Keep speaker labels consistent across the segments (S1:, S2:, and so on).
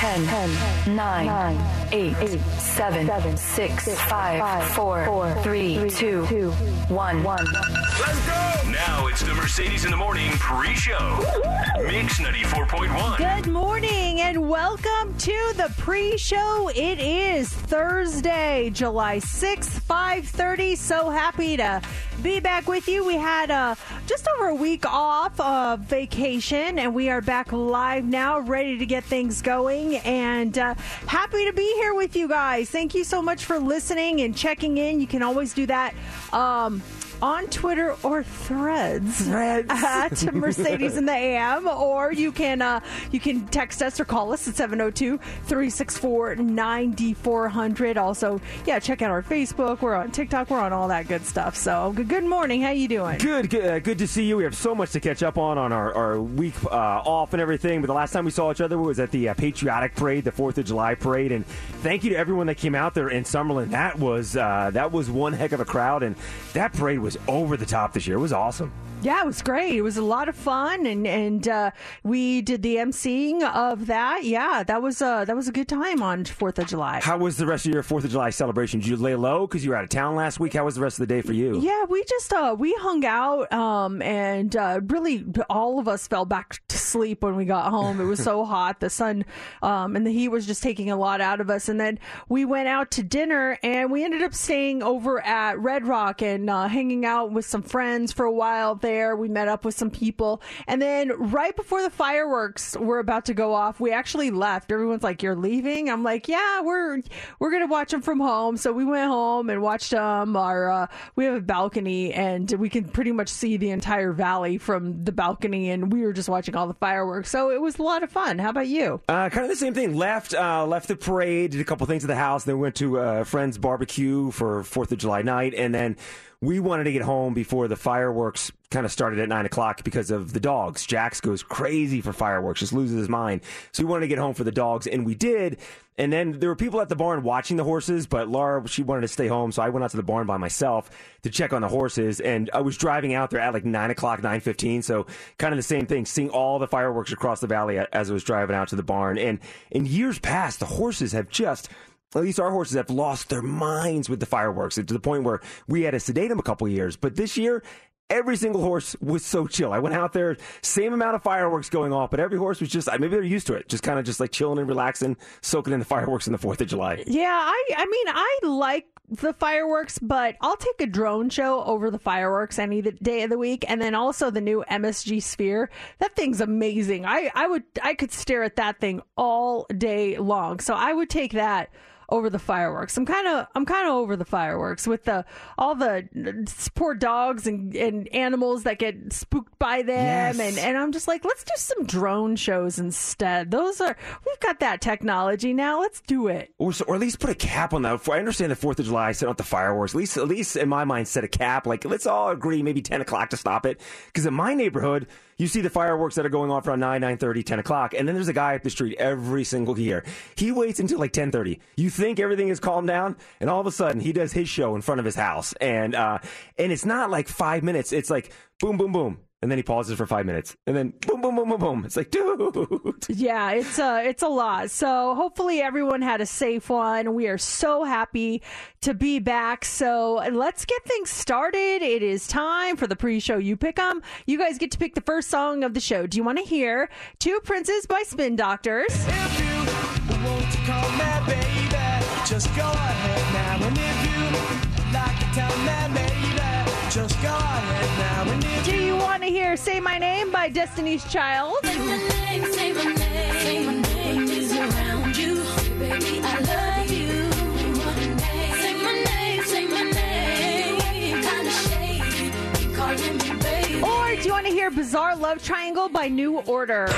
S1: 10, 10 9, 9 8, 8 7, 7 6, 6 5, 4, 4 3, 2, 2 1. 1.
S2: Let's go! Now it's the Mercedes in the Morning pre show. Mix 94.1.
S3: Good morning and welcome to the pre-show. It is Thursday, July 6th, 5:30. So happy to be back with you. We had uh, just over a week off of vacation and we are back live now, ready to get things going and uh, happy to be here with you guys. Thank you so much for listening and checking in. You can always do that um, on Twitter or Threads,
S4: Threads.
S3: at Mercedes in the AM, or you can uh, you can text us or call us at 702-364-9400. Also, yeah, check out our Facebook. We're on TikTok. We're on all that good stuff. So, good, good morning. How you doing?
S4: Good, good, uh, good to see you. We have so much to catch up on on our, our week uh, off and everything. But the last time we saw each other was at the uh, Patriotic Parade, the Fourth of July Parade, and thank you to everyone that came out there in Summerlin. That was uh, that was one heck of a crowd, and that parade was over the top this year. It was awesome.
S3: Yeah, it was great. It was a lot of fun, and and uh, we did the emceeing of that. Yeah, that was uh, that was a good time on Fourth of July.
S4: How was the rest of your Fourth of July celebration? Did you lay low because you were out of town last week? How was the rest of the day for you?
S3: Yeah, we just uh, we hung out, um, and uh, really all of us fell back to sleep when we got home. It was so hot, the sun um, and the heat was just taking a lot out of us. And then we went out to dinner, and we ended up staying over at Red Rock and uh, hanging out with some friends for a while there. We met up with some people, and then right before the fireworks were about to go off, we actually left. Everyone's like, "You're leaving?" I'm like, "Yeah, we're we're gonna watch them from home." So we went home and watched them. Our uh, we have a balcony, and we can pretty much see the entire valley from the balcony, and we were just watching all the fireworks. So it was a lot of fun. How about you?
S4: Uh, kind of the same thing. Left, uh, left the parade, did a couple things at the house, then went to a friend's barbecue for Fourth of July night, and then we wanted to get home before the fireworks kind of started at nine o'clock because of the dogs. Jax goes crazy for fireworks, just loses his mind. So we wanted to get home for the dogs, and we did. And then there were people at the barn watching the horses, but Laura, she wanted to stay home, so I went out to the barn by myself to check on the horses. And I was driving out there at like nine o'clock, nine fifteen. So kind of the same thing, seeing all the fireworks across the valley as I was driving out to the barn. And in years past, the horses have just at least our horses have lost their minds with the fireworks to the point where we had to sedate them a couple years. But this year, every single horse was so chill. I went out there, same amount of fireworks going off, but every horse was just maybe they're used to it, just kind of just like chilling and relaxing, soaking in the fireworks on the Fourth of July.
S3: Yeah, I I mean I like the fireworks, but I'll take a drone show over the fireworks any day of the week. And then also the new MSG Sphere. That thing's amazing. I, I would I could stare at that thing all day long. So I would take that over the fireworks. I'm kind of I'm kind of over the fireworks with the all the poor dogs and, and animals that get spooked by them
S4: Yes.
S3: and and I'm just like let's do some drone shows instead. Those are we've got that technology now. Let's do it.
S4: Or, so, or at least put a cap on that. I understand the Fourth of July set out the fireworks. At least, at least in my mind, set a cap. Like let's all agree, maybe ten o'clock to stop it. Because in my neighborhood, you see the fireworks that are going off around 9, 9.30, 10 o'clock, and then there's a guy up the street every single year. He waits until like 10.30. You think everything is calmed down, and all of a sudden he does his show in front of his house. And, uh, and it's not like five minutes. It's like boom, boom, boom. And then he pauses for five minutes, and then boom, boom, boom, boom, boom. It's like, dude.
S3: Yeah, it's a it's a lot. So hopefully everyone had a safe one. We are so happy to be back. So let's get things started. It is time for the pre-show. You pick them. You guys get to pick the first song of the show. Do you want to hear Two Princes by Spin Doctors? Name.
S5: Kinda shady, you calling me baby.
S3: Or do you want to hear Bizarre Love Triangle by New Order?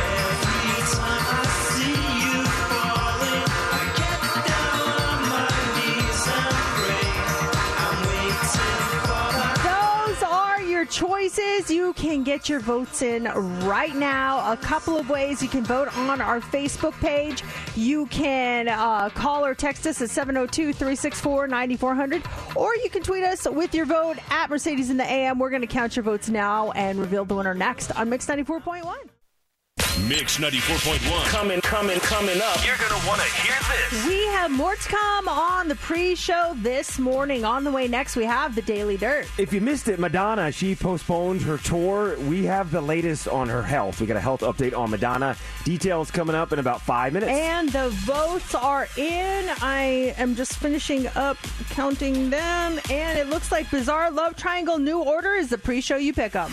S3: Your choices. You can get your votes in right now. A couple of ways you can vote on our Facebook page. You can uh, call or text us at 702 364 9400, or you can tweet us with your vote at Mercedes in the AM. We're going to count your votes now and reveal the winner next on Mix 94.1.
S2: Mix 94.1.
S6: Coming, coming, coming up.
S2: You're going to want to hear this.
S3: We have more to come on the pre show this morning. On the way next, we have the Daily Dirt.
S4: If you missed it, Madonna, she postponed her tour. We have the latest on her health. We got a health update on Madonna. Details coming up in about five minutes.
S3: And the votes are in. I am just finishing up counting them, and it looks like Bizarre Love Triangle New Order is the pre-show. You pick them.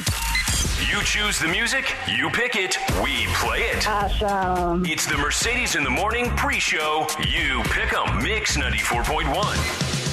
S2: You choose the music, you pick it, we play it.
S7: Awesome.
S2: It's the Mercedes in the Morning pre show. You pick 'em. Mix 94.1.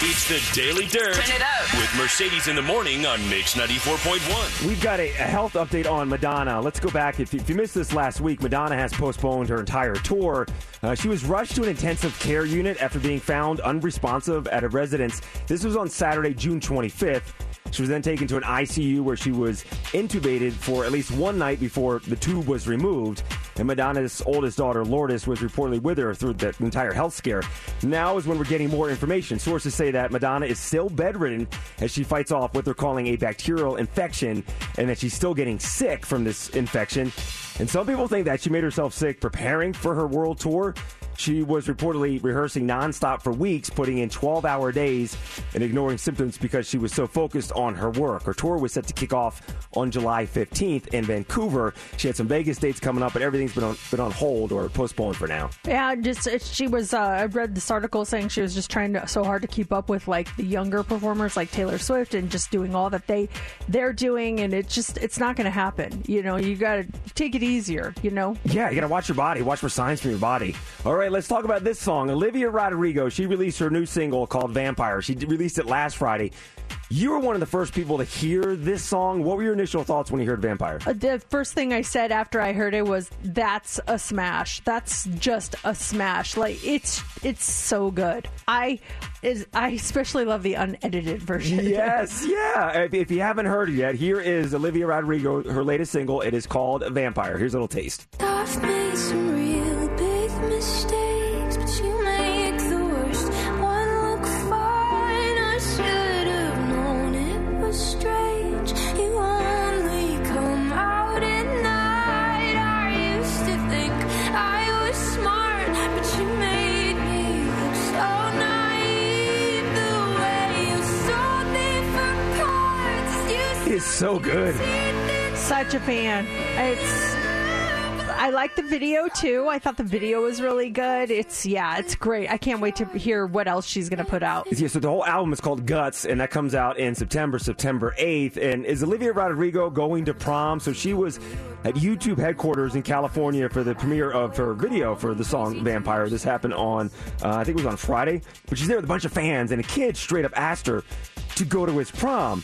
S2: It's the Daily Dirt Turn it up. with Mercedes in the Morning on Mix 94.1.
S4: We've got a, a health update on Madonna. Let's go back. If you, if you missed this last week, Madonna has postponed her entire tour. Uh, she was rushed to an intensive care unit after being found unresponsive at a residence. This was on Saturday, June 25th. She was then taken to an ICU where she was intubated for at least one night before the tube was removed. And Madonna's oldest daughter, Lourdes, was reportedly with her through the entire health scare. Now is when we're getting more information. Sources say that Madonna is still bedridden as she fights off what they're calling a bacterial infection and that she's still getting sick from this infection. And some people think that she made herself sick preparing for her world tour. She was reportedly rehearsing nonstop for weeks, putting in 12 hour days and ignoring symptoms because she was so focused on her work. Her tour was set to kick off on July 15th in Vancouver. She had some Vegas dates coming up, but everything's been on, been on hold or postponed for now.
S3: Yeah, just uh, she was. Uh, I read this article saying she was just trying to so hard to keep up with like the younger performers like Taylor Swift and just doing all that they they're doing, and it just it's not going to happen. You know, you got to take it easier. You know.
S4: Yeah, you got to watch your body, watch for signs from your body. All right, let's talk about this song. Olivia Rodrigo, she released her new single called Vampire. She released it last Friday. You were one of the first people to hear this song. What were your initial thoughts when you heard Vampire?
S3: Uh, The first thing I said after I heard it was, "That's a smash. That's just a smash. Like it's it's so good. I is I especially love the unedited version.
S4: Yes, yeah. If, if you haven't heard it yet, here is Olivia Rodrigo, her latest single. It is called Vampire. Here's a little taste. Is so good.
S3: Such a fan. It's I like the video too. I thought the video was really good. It's yeah, it's great. I can't wait to hear what else she's gonna put out.
S4: Yeah, so the whole album is called Guts, and that comes out in September, September 8th. And is Olivia Rodrigo going to prom? So she was at YouTube headquarters in California for the premiere of her video for the song Vampire. This happened on, uh, I think it was on Friday. But she's there with a bunch of fans, and a kid straight up asked her to go to his prom.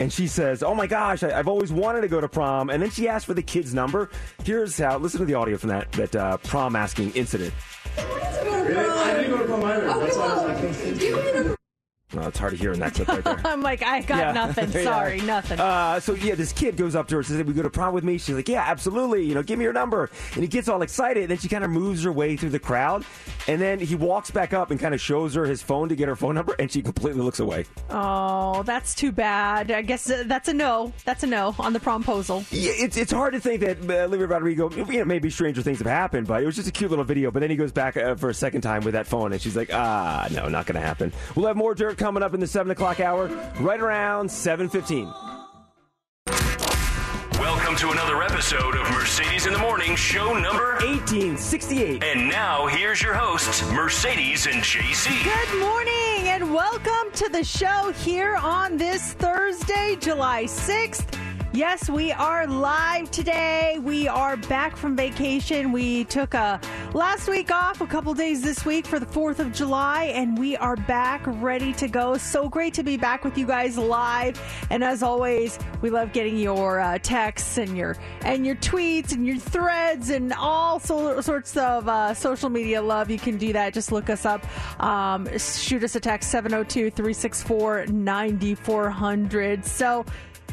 S4: And she says, Oh my gosh, I, I've always wanted to go to prom. And then she asked for the kid's number. Here's how, listen to the audio from that, that uh, prom asking incident. Well, it's hard to hear in that clip right there.
S3: I'm like, I got
S4: Yeah.
S3: nothing.
S4: Yeah.
S3: Sorry, nothing.
S4: Uh, so yeah, this kid goes up to her and says, "We go to prom with me." She's like, "Yeah, absolutely. You know, give me your number." And he gets all excited. And then she kind of moves her way through the crowd, and then he walks back up and kind of shows her his phone to get her phone number, and she completely looks away.
S3: oh, that's too bad. I guess uh, that's a no. That's a no on the promposal.
S4: Yeah, it's it's hard to think that uh, Olivia Rodrigo, you know, maybe stranger things have happened, but it was just a cute little video. But then he goes back uh, for a second time with that phone, and she's like, "Ah, no, not going to happen." We'll have more dirt coming up in the seven o'clock hour, right around seven fifteen.
S2: Welcome to another episode of Mercedes in the Morning, show number
S4: 1868.
S2: And now here's your hosts, Mercedes and JC.
S3: Good morning and welcome to the show here on this Thursday, July 6th. Yes, we are live today. We are back from vacation. We took a last week off, a couple days this week for the 4th of July, and we are back ready to go. So great to be back with you guys live. And as always, we love getting your uh, texts and your and your tweets and your threads and all so, sorts of uh, social media love. You can do that. Just look us up. Um, shoot us a text 702 364 9400. So,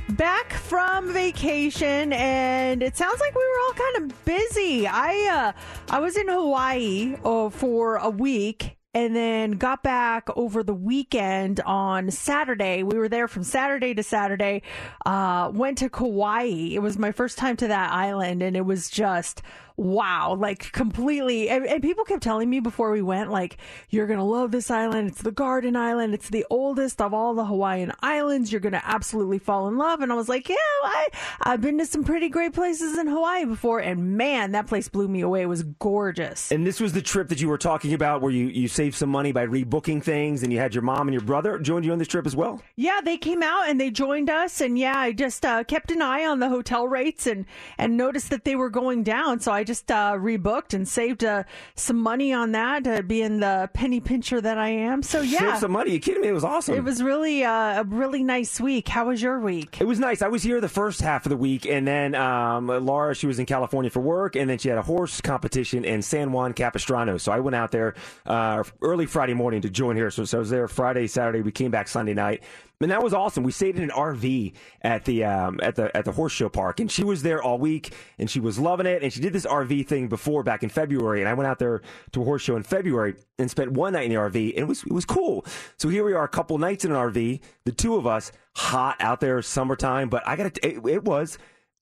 S3: back from vacation and it sounds like we were all kind of busy i uh i was in hawaii uh, for a week and then got back over the weekend on Saturday. We were there from Saturday to Saturday. Uh, went to Kauai. It was my first time to that island, and it was just wow, like completely. And, and people kept telling me before we went, like, you're gonna love this island. It's the Garden Island. It's the oldest of all the Hawaiian islands. You're gonna absolutely fall in love. And I was like, yeah, I I've been to some pretty great places in Hawaii before, and man, that place blew me away. It was gorgeous.
S4: And this was the trip that you were talking about where you, you saved some money by rebooking things and you had your mom and your brother joined you on this trip as well?
S3: Yeah, they came out and they joined us, and yeah, I just uh, kept an eye on the hotel rates and and noticed that they were going down. So I just uh, rebooked and saved uh, some money on that, uh, being the penny pincher that I am. So yeah,
S4: Saved some money. you kidding me? It was awesome.
S3: it was really uh, a really nice week. How was your week?
S4: It was nice. I was here the first half of the week, and then um, Laura, she was in California for work, and then she had a horse competition in San Juan Capistrano. So I went out there uh, early Friday morning to join her. So, so I was there Friday, Saturday. We came back Sunday night. And that was awesome. We stayed in an RV at the um, at the at the horse show park, and she was there all week, and she was loving it. And she did this RV thing before back in February, and I went out there to a horse show in February and spent one night in the RV, and it was it was cool. So here we are, a couple nights in an RV, the two of us, hot out there, summertime. But I got it, it was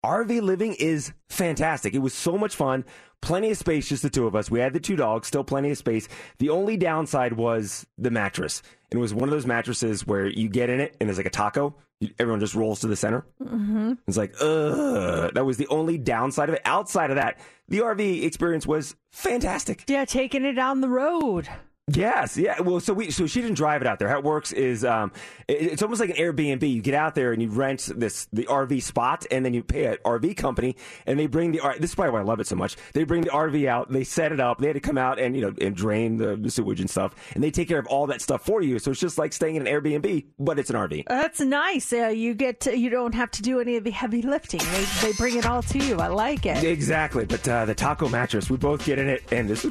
S4: RV living is fantastic. It was so much fun. Plenty of space, just the two of us. We had the two dogs, still plenty of space. The only downside was the mattress. And it was one of those mattresses where you get in it and it's like a taco. Everyone just rolls to the center. Mm-hmm. It's like, ugh. That was the only downside of it. Outside of that, the RV experience was fantastic.
S3: Yeah, taking it down the road.
S4: Yes, yeah. Well, so we so she didn't drive it out there. How it works is um, it- it's almost like an Airbnb. You get out there and you rent this the RV spot, and then you pay an RV company, and they bring the this is probably why I love it so much. They bring the RV out, they set it up. They had to come out and you know and drain the, the sewage and stuff, and they take care of all that stuff for you. So it's just like staying in an Airbnb, but it's an RV.
S3: That's nice. Uh, you get to, you don't have to do any of the heavy lifting. They they bring it all to you. I like it.
S4: Exactly, but uh, the taco mattress, we both get in it, and this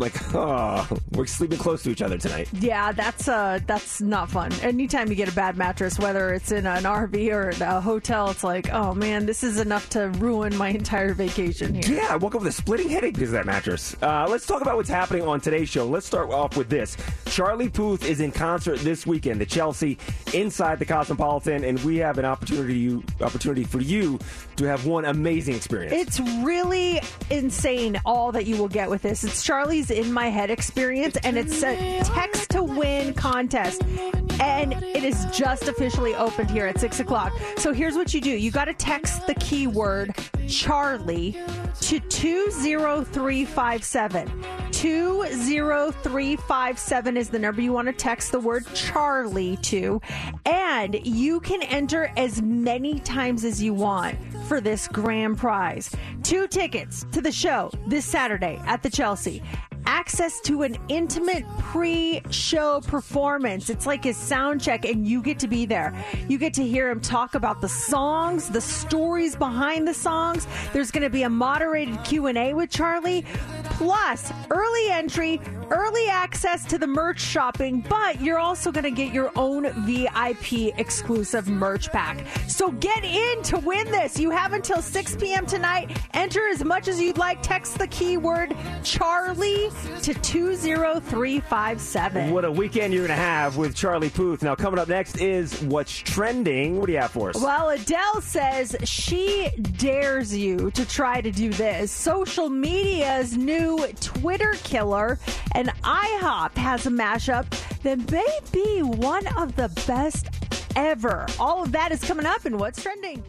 S4: like oh, we're sleeping close to each other tonight.
S3: Yeah, that's uh that's not fun. Anytime you get a bad mattress, whether it's in an RV or a hotel, it's like, oh man, this is enough to ruin my entire vacation here.
S4: Yeah, I woke up with a splitting headache because of that mattress. Uh, let's talk about what's happening on today's show. Let's start off with this. Charlie Puth is in concert this weekend, the Chelsea, inside the Cosmopolitan, and we have an opportunity you, opportunity for you to have one amazing experience.
S3: It's really insane all that you will get with this. It's Charlie's in my head experience, and it's a text to win contest. And it is just officially opened here at six o'clock. So here's what you do you got to text the keyword Charlie to 20357. 20357 is the number you want to text the word Charlie to. And you can enter as many times as you want for this grand prize. Two tickets to the show this Saturday at the Chelsea. Access to an intimate pre show performance. It's like his sound check, and you get to be there. You get to hear him talk about the songs, the stories behind the songs. There's going to be a moderated Q&A with Charlie. plus early entry, early access to the merch shopping, but you're also going to get your own VIP exclusive merch pack. So get in to win this. You have until 6 p.m. tonight. Enter as much as you'd like. Text the keyword Charlie to 20357.
S4: What a weekend you're going to have with Charlie Puth. Now, coming up next is What's Trending. What do you have for us?
S3: Well, Adele says she dares you to try to do this. Social media's new Twitter killer and IHOP has a mashup that may be one of the best ever. All of that is coming up in What's Trending.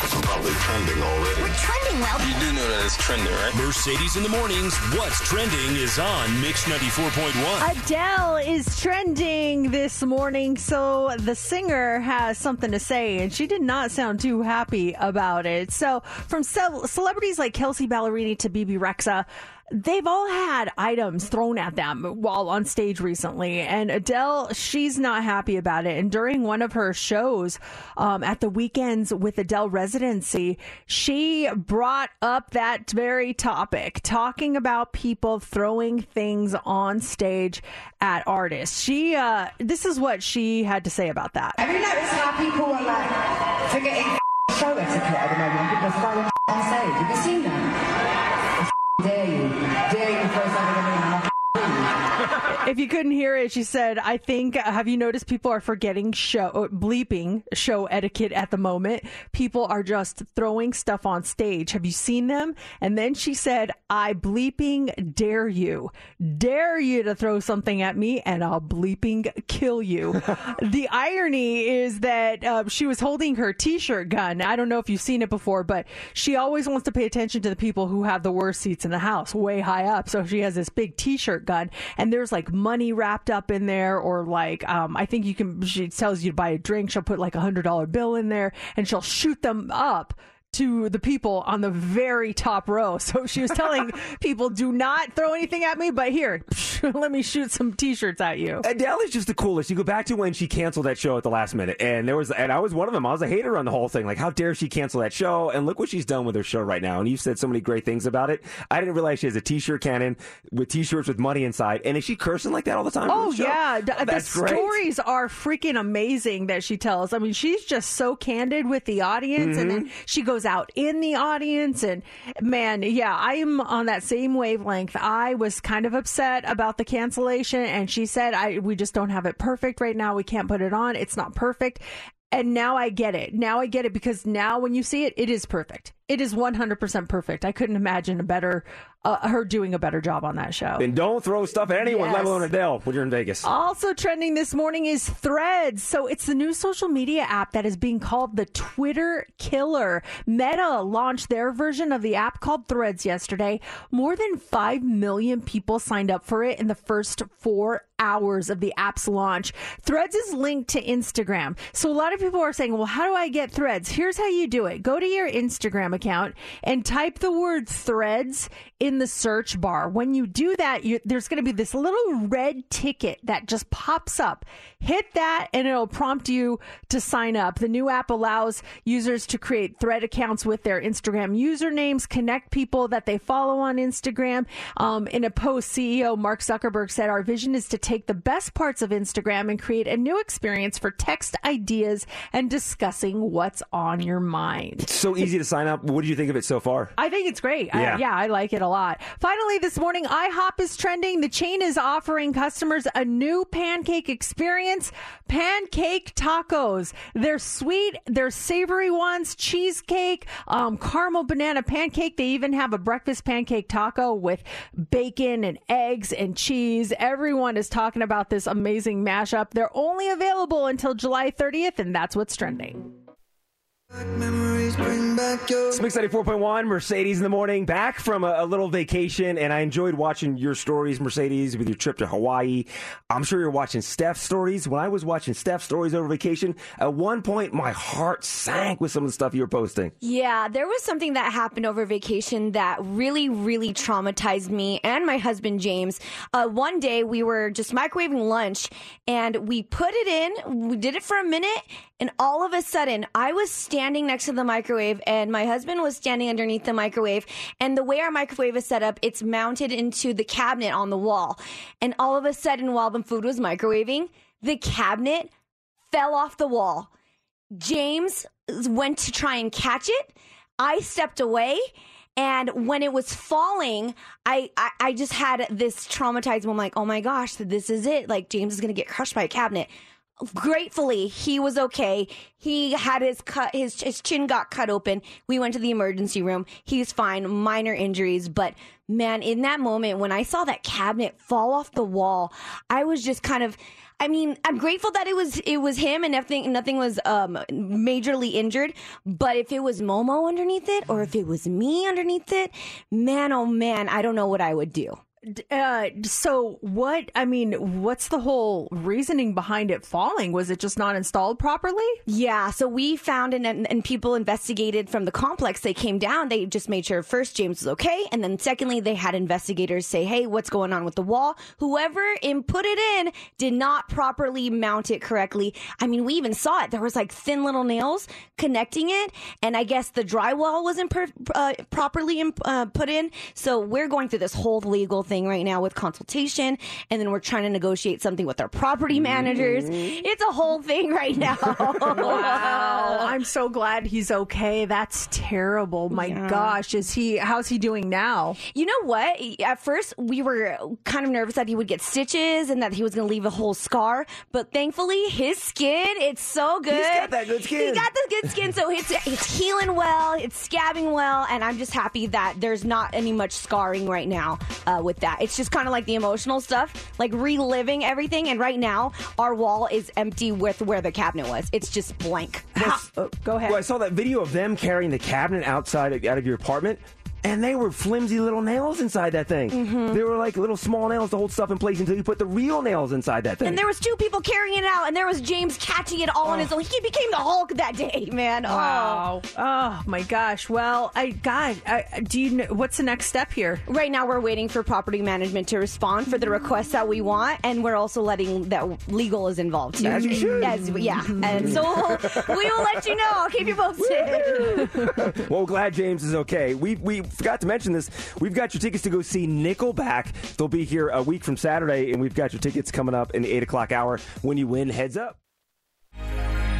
S6: Probably trending already.
S7: We're trending well.
S6: You do know that it's trending, right?
S2: Mercedes in the mornings. What's trending is on Mix 94.1.
S3: Adele is trending this morning, so the singer has something to say, and she did not sound too happy about it. So, from ce- celebrities like Kelsea Ballerini to Bebe Rexha, they've all had items thrown at them while on stage recently. And Adele, she's not happy about it. And during one of her shows um, at the weekends with Adele residency, she brought up that very topic, talking about people throwing things on stage at artists. She, uh, this is what she had to say about that.
S8: Have you noticed how people are like forgetting show etiquette at the moment? People are throwing on stage. Have you seen that? Dare you? Dare you throw something at me?
S3: If you couldn't hear it, she said, I think, have you noticed people are forgetting show, bleeping show etiquette at the moment? People are just throwing stuff on stage. Have you seen them? And then she said, I bleeping dare you. Dare you to throw something at me and I'll bleeping kill you. the irony is that uh, she was holding her t shirt gun. I don't know if you've seen it before, but she always wants to pay attention to the people who have the worst seats in the house, way high up. So she has this big t shirt gun and there's like money wrapped up in there or like um, i think you can she tells you to buy a drink she'll put like a hundred dollar bill in there and she'll shoot them up to the people on the very top row. So she was telling people, do not throw anything at me, but here, let me shoot some t shirts at you.
S4: Adele is just the coolest. You go back to when she canceled that show at the last minute, and there was, and I was one of them. I was a hater on the whole thing. Like, how dare she cancel that show? And look what she's done with her show right now. And you've said so many great things about it. I didn't realize she has a t-shirt cannon with t-shirts with money inside. And is she cursing like that all the time?
S3: Oh
S4: the
S3: yeah, D- the stories are freaking amazing that she tells. I mean, she's just so candid with the audience, and
S4: Mm-hmm.
S3: then she goes out in the audience, and man, yeah, I am on that same wavelength. I was kind of upset about the cancellation, and she said, "I we just don't have it perfect right now. We can't put it on. It's not perfect." And now I get it. Now I get it because now when you see it, it is perfect. It is 100% perfect. I couldn't imagine a better, uh, her doing a better job on that show.
S4: And don't throw stuff at anyone, let
S3: Yes.
S4: alone Adele, when you're in Vegas.
S3: Also trending this morning is Threads. So it's the new social media app that is being called the Twitter killer. Meta launched their version of the app called Threads yesterday. More than 5 million people signed up for it in the first four hours of the app's launch. Threads is linked to Instagram. So a lot of people are saying, well, how do I get Threads? Here's how you do it. Go to your Instagram account and type the word Threads in the search bar. When you do that, you, there's going to be this little red ticket that just pops up. Hit that and it'll prompt you to sign up. The new app allows users to create thread accounts with their Instagram usernames, connect people that they follow on Instagram. Um, in a post, CEO Mark Zuckerberg said, Our vision is to take the best parts of Instagram and create a new experience for text ideas and discussing what's on your mind.
S4: It's so easy to sign up. What do you think of it so far?
S3: I think it's great.
S4: Yeah.
S3: I, yeah, I like it a lot. Finally, this morning, IHOP is trending. The chain is offering customers a new pancake experience pancake tacos. They're sweet, they're savory ones, cheesecake, um, caramel banana pancake. They even have a breakfast pancake taco with bacon and eggs and cheese. Everyone is talking about this amazing mashup. They're only available until July 30th, and that's what's trending.
S4: It's Mix 94.1, Mercedes in the morning, back from a, a little vacation, and I enjoyed watching your stories, Mercedes, with your trip to Hawaii. I'm sure you're watching Steph's stories. When I was watching Steph's stories over vacation, at one point my heart sank with some of the stuff you were posting.
S7: Yeah, there was something that happened over vacation that really, really traumatized me and my husband James. Uh, one day we were just microwaving lunch and we put it in, we did it for a minute, and all of a sudden I was standing standing next to the microwave, and my husband was standing underneath the microwave. And the way our microwave is set up, it's mounted into the cabinet on the wall. And all of a sudden, while the food was microwaving, the cabinet fell off the wall. James went to try and catch it. I stepped away. And when it was falling, I, I, I just had this traumatized moment like, oh my gosh, this is it. Like, James is going to get crushed by a cabinet. Gratefully, he was okay. He had his cut, his, his chin got cut open. We went to the emergency room. He's fine, minor injuries. But man, in that moment, when I saw that cabinet fall off the wall, I was just kind of, I mean, I'm grateful that it was it was him and nothing nothing was um majorly injured. But if it was Momo underneath it, or if it was me underneath it, man, oh man, I don't know what I would do.
S3: Uh, so what? I mean, what's the whole reasoning behind it falling? Was it just not installed properly?
S7: Yeah, so we found and, and people investigated from the complex. They came down. They just made sure first James was okay, and then secondly they had investigators say, "Hey, what's going on with the wall?" Whoever input it in did not properly mount it correctly. I mean, we even saw it. There was like thin little nails connecting it, and I guess the drywall wasn't per, uh, properly in, uh, put in. So we're going through this whole legal thing right now with consultation, and then we're trying to negotiate something with our property managers. It's a whole thing right now.
S3: Wow, I'm so glad he's okay. That's terrible. My
S7: Yeah.
S3: gosh, is he? How's he doing now?
S7: You know what? At first, we were kind of nervous that he would get stitches and that he was going to leave a whole scar. But thankfully, his skin, it's so good.
S4: He's got that good skin.
S7: He got the good skin. So it's, it's healing well, it's scabbing well. And I'm just happy that there's not any much scarring right now uh, with that. It's just kind of like the emotional stuff, like reliving everything. And right now, our wall is empty with where the cabinet was. It's just blank.
S3: Oh, go ahead.
S4: Well, I saw that video of them carrying the cabinet outside out of your apartment. And they were flimsy little nails inside that thing.
S7: Mm-hmm.
S4: They were like little small nails to hold stuff in place until you put the real nails inside that thing.
S7: And there was two people carrying it out, and there was James catching it all on his own. He became the Hulk that day, man. Oh.
S3: Wow. Oh my gosh. Well, I God, I, do you know what's the next step here?
S7: Right now, we're waiting for property management to respond for the requests that we want, and we're also letting that legal is involved too.
S4: As you should.
S7: As- yeah, and so we will let you know. I'll keep you posted.
S4: well, glad James is okay. We we forgot to mention this. We've got your tickets to go see Nickelback. They'll be here a week from Saturday, and we've got your tickets coming up in the eight o'clock hour. When you win, heads up.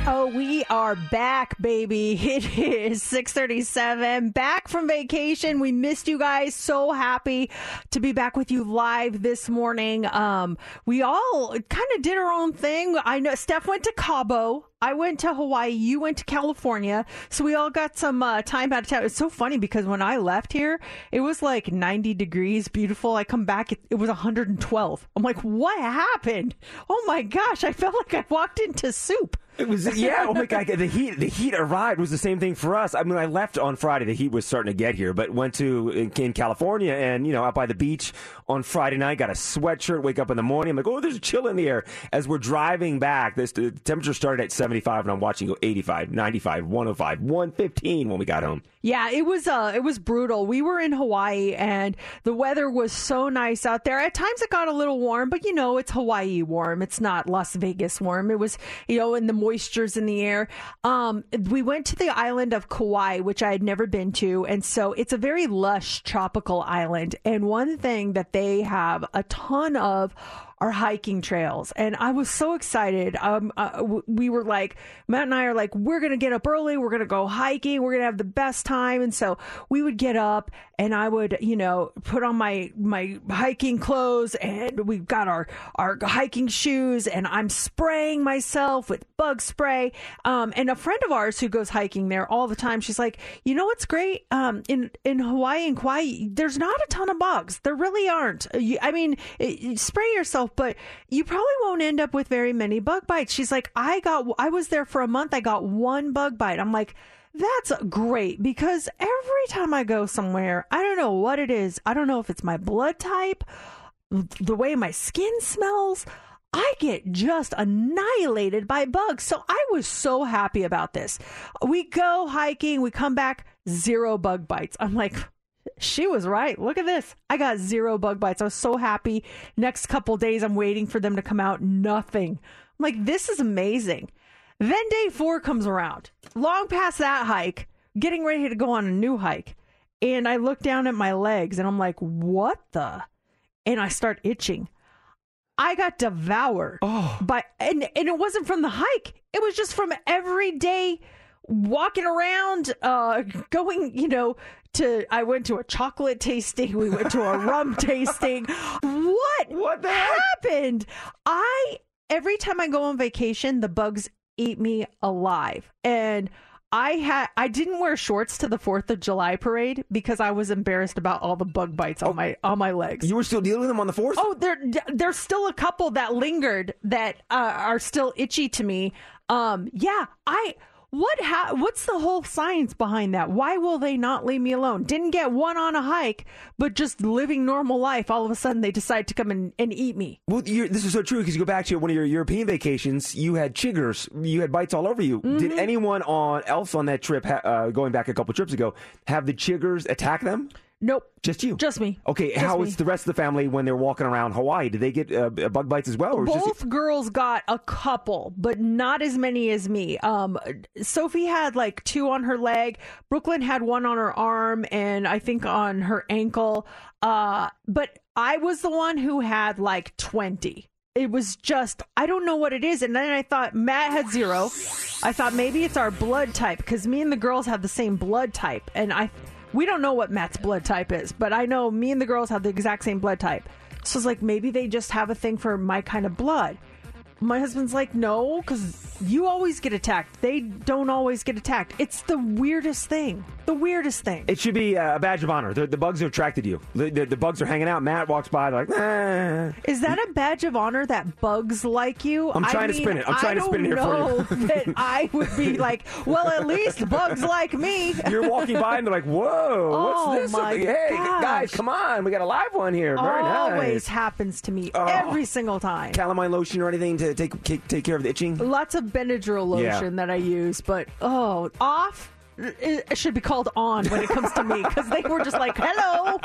S3: Oh, we are back, baby. It is 637. Back from vacation. We missed you guys. So happy to be back with you live this morning. Um, we all kind of did our own thing. I know Steph went to Cabo. I went to Hawaii. You went to California. So we all got some uh, time out of town. It's so funny because when I left here, it was like 90 degrees, beautiful. I come back, it, it was 112. I'm like, what happened? Oh my gosh. I felt like I walked into soup.
S4: It was yeah. Oh my god, the heat the heat arrived was the same thing for us. I mean, I left on Friday. The heat was starting to get here, but went to in, in California and you know out by the beach on Friday night. Got a sweatshirt. Wake up in the morning. I'm like, oh, there's a chill in the air. As we're driving back, this the temperature started at 75, and I'm watching go 85, 95, 105, 115 when we got home.
S3: Yeah, it was uh it was brutal. We were in Hawaii and the weather was so nice out there. At times it got a little warm, but you know, it's Hawaii warm. It's not Las Vegas warm. It was, you know, and the moisture's in the air. Um we went to the island of Kauai, which I had never been to, and so it's a very lush tropical island. And one thing that they have a ton of are hiking trails. And i was so excited. Um uh, we were like matt and i are like we're gonna get up early. We're gonna go hiking. We're gonna have the best time. And so we would get up and i would you know put on my my hiking clothes and we've got our our hiking shoes and i'm spraying myself with bug spray. Um and a friend of ours who goes hiking there all the time she's like you know what's great? Um in in hawaii and kauai there's not a ton of bugs. There really aren't. I mean you spray yourself but you probably won't end up with very many bug bites. She's like i got i was there for a month. I got one bug bite. I'm like that's great because every time I go somewhere, I don't know what it is. I don't know if it's my blood type, the way my skin smells. I get just annihilated by bugs. So I was so happy about this. We go hiking, we come back, zero bug bites. I'm like, she was right. Look at this. I got zero bug bites. I was so happy. Next couple days, I'm waiting for them to come out. Nothing. I'm like, this is amazing. Then day four comes around. Long past that hike, getting ready to go on a new hike. And I look down at my legs and I'm like, what the? And I start itching. I got devoured by and and it wasn't from the hike. It was just from every day walking around, uh going, you know, to I went to a chocolate tasting, we went to a rum tasting. What
S4: What
S3: happened? I every time I go on vacation, the bugs eat me alive. And I had I didn't wear shorts to the 4th of July parade because I was embarrassed about all the bug bites on my on my legs.
S4: You were still dealing with them on the fourth?
S3: Oh, there there's still a couple that lingered that uh, are still itchy to me. Um, yeah, I what ha- what's the whole science behind that? Why will they not leave me alone? Didn't get one on a hike, but just living normal life. All of a sudden, they decide to come and, and eat me.
S4: Well, you're, this is so true because you go back to one of your European vacations, you had chiggers, you had bites all over you.
S3: Mm-hmm.
S4: Did anyone on else on that trip, ha- uh, going back a couple trips ago, have the chiggers attack them?
S3: Nope,
S4: Just you.
S3: just me.
S4: Okay,
S3: Just
S4: how
S3: me.
S4: was the rest of the family when they're walking around Hawaii? Did they get uh, bug bites as well? Or
S3: Both girls got a couple, but not as many as me. Um, Sophie had like two on her leg. Brooklyn had one on her arm, and I think on her ankle. Uh, but I was the one who had like twenty. It was just I don't know what it is, and then I thought Matt had zero. I thought maybe it's our blood type because me and the girls have the same blood type, and I we don't know what Matt's blood type is, but I know me and the girls have the exact same blood type. So it's like maybe they just have a thing for my kind of blood. My husband's like, no, because you always get attacked. They don't always get attacked. It's the weirdest thing. The weirdest thing.
S4: it should be uh, a badge of honor. The, the bugs have attracted you. The, the, the bugs are hanging out. Matt walks by, they're like, "Ah."
S3: Is that a badge of honor that bugs like you?
S4: I'm
S3: I
S4: trying to spin it. I'm trying to spin it here for
S3: know
S4: you.
S3: that I would be like, well, at least bugs like me.
S4: You're walking by and they're like, whoa,
S3: Oh,
S4: what's this?
S3: my
S4: hey,
S3: gosh.
S4: guys, come on. We got a live one here. Very
S3: Always
S4: nice.
S3: happens to me
S4: Oh.
S3: every single time.
S4: Calamine lotion or anything to take, take, take care of the itching?
S3: Lots of Benadryl lotion that I use, but oh, off. It should be called on when it comes to me because they were just like, "Hello."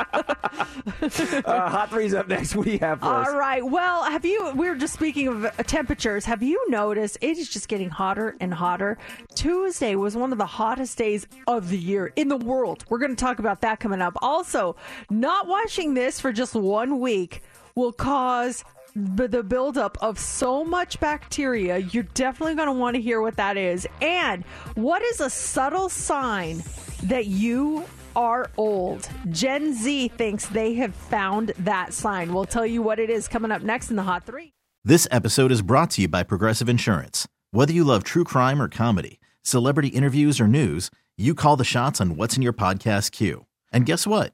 S4: Uh, hot three's up next. You have for us?
S3: All right. Well, have you? We were just speaking of uh, temperatures. Have you noticed it is just getting hotter and hotter? Tuesday was one of the hottest days of the year in the world. We're going to talk about that coming up. Also, not watching this for just one week will cause the buildup of so much bacteria. You're definitely going to want to hear what that is. And what is a subtle sign that you are old? Gen Z thinks they have found that sign. We'll tell you what it is coming up next in the Hot Three.
S9: This episode is brought to you by Progressive Insurance. Whether you love true crime or comedy, celebrity interviews or news, you call the shots on what's in your podcast queue. And guess what?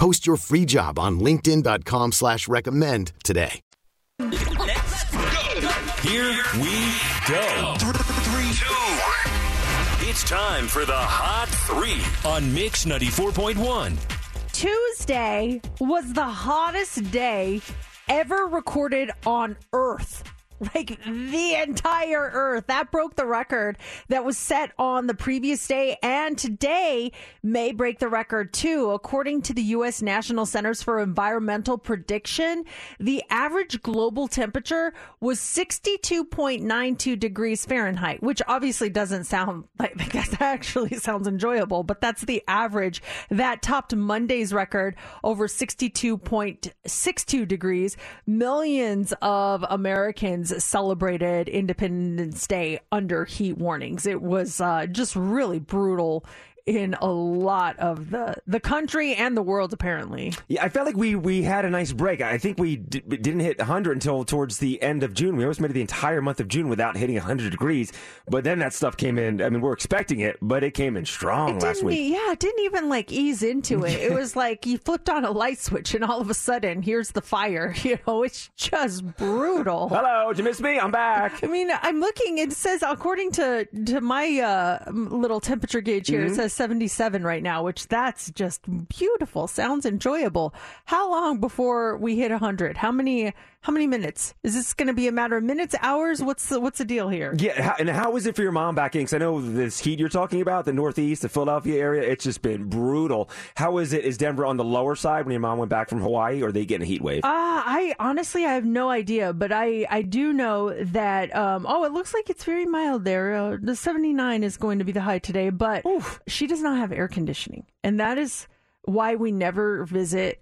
S10: Post your free job on linkedin.com slash recommend today. Let's go.
S2: Here we go. Three, two, one. It's time for the Hot Three on Mix 94.1.
S3: Tuesday was the hottest day ever recorded on Earth. Like the entire Earth. That broke the record that was set on the previous day, and today may break the record too. According to the U.S. National Centers for Environmental Prediction, the average global temperature was 62.92 degrees Fahrenheit, which obviously doesn't sound like that actually sounds enjoyable, but that's the average that topped Monday's record over 62.62 degrees. Millions of Americans celebrated Independence Day under heat warnings. It was uh, just really brutal in a lot of the the country and the world apparently.
S4: Yeah, I felt like we we had a nice break. I think we d- didn't hit 100 until towards the end of June. We almost made it the entire month of June without hitting 100 degrees. But then that stuff came in. I mean, we're expecting it, but it came in strong last week.
S3: e- yeah, it didn't even like ease into it. It was like you flipped on a light switch and all of a sudden here's the fire. You know, it's just brutal.
S4: Hello, did you miss me? I'm back.
S3: I mean, I'm looking. It says according to to my uh, little temperature gauge here,
S4: Mm-hmm.
S3: it says 77 right now, which that's just beautiful. Sounds enjoyable. How long before we hit 100? How many how many minutes? Is this going to be a matter of minutes, hours? What's the what's the deal here?
S4: Yeah, how, and how is it for your mom back in? Because I know this heat you're talking about, the Northeast, the Philadelphia area, it's just been brutal. How is it? Is Denver on the lower side when your mom went back from Hawaii, or are they getting a heat wave?
S3: Ah, I honestly I have no idea, but I I do know that um oh it looks like it's very mild there. Uh, the 79 is going to be the high today, but she does not have air conditioning. And that is why we never visit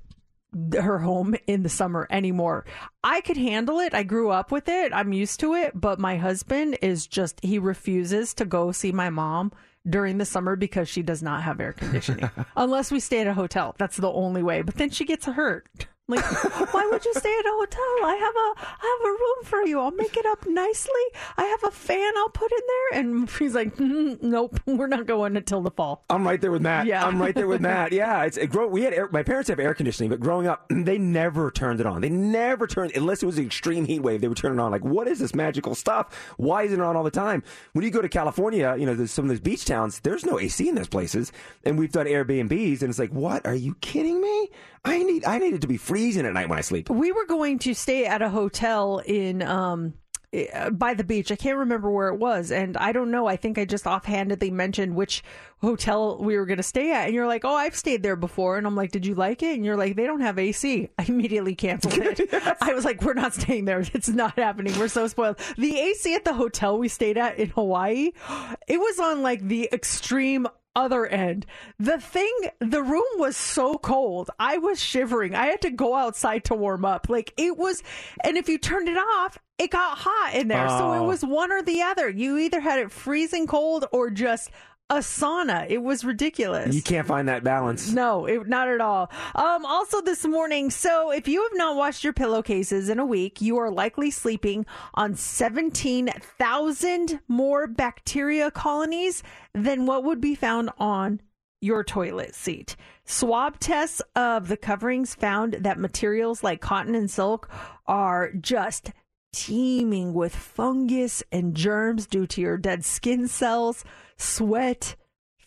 S3: her home in the summer anymore. I could handle it. I grew up with it. I'm used to it, but my husband is just he refuses to go see my mom during the summer because she does not have air conditioning. Unless we stay at a hotel. That's the only way. But then she gets hurt. Like, why would you stay at a hotel? I have a I have a room for you. I'll make it up nicely. I have a fan I'll put in there. And she's like, "Mm, nope, we're not going until the fall.
S4: I'm right there with Matt.
S3: Yeah.
S4: I'm right there with Matt. Yeah, it's it grow, we had air, my parents have air conditioning, but growing up, they never turned it on. They never turned unless it was an extreme heat wave. They would turn it on. Like, what is this magical stuff? Why isn't it on all the time? When you go to California, you know, there's some of those beach towns. There's no AC in those places, and we've done Airbnbs, and it's like, what? Are you kidding me? I need I need it to be freezing at night when I sleep.
S3: We were going to stay at a hotel in um eh, by the beach. I can't remember where it was, and I don't know. I think I just offhandedly mentioned which hotel we were going to stay at, and you're like, "Oh, I've stayed there before," and I'm like, "Did you like it?" And you're like, "They don't have AC." I immediately canceled it. I was like, "We're not staying there. It's not happening. We're so spoiled." The AC at the hotel we stayed at in Hawaii, it was on like the extreme other end. The thing, the room was so cold. I was shivering. I had to go outside to warm up. Like it was, and if you turned it off, it got hot in there. So it
S4: Oh.
S3: was one or the other. You either had it freezing cold or just a sauna. It was ridiculous.
S4: You can't find that balance.
S3: No, it, not at all. Um, also this morning, so if you have not washed your pillowcases in a week, you are likely sleeping on 17,000 more bacteria colonies than what would be found on your toilet seat. Swab tests of the coverings found that materials like cotton and silk are just teeming with fungus and germs due to your dead skin cells, sweat,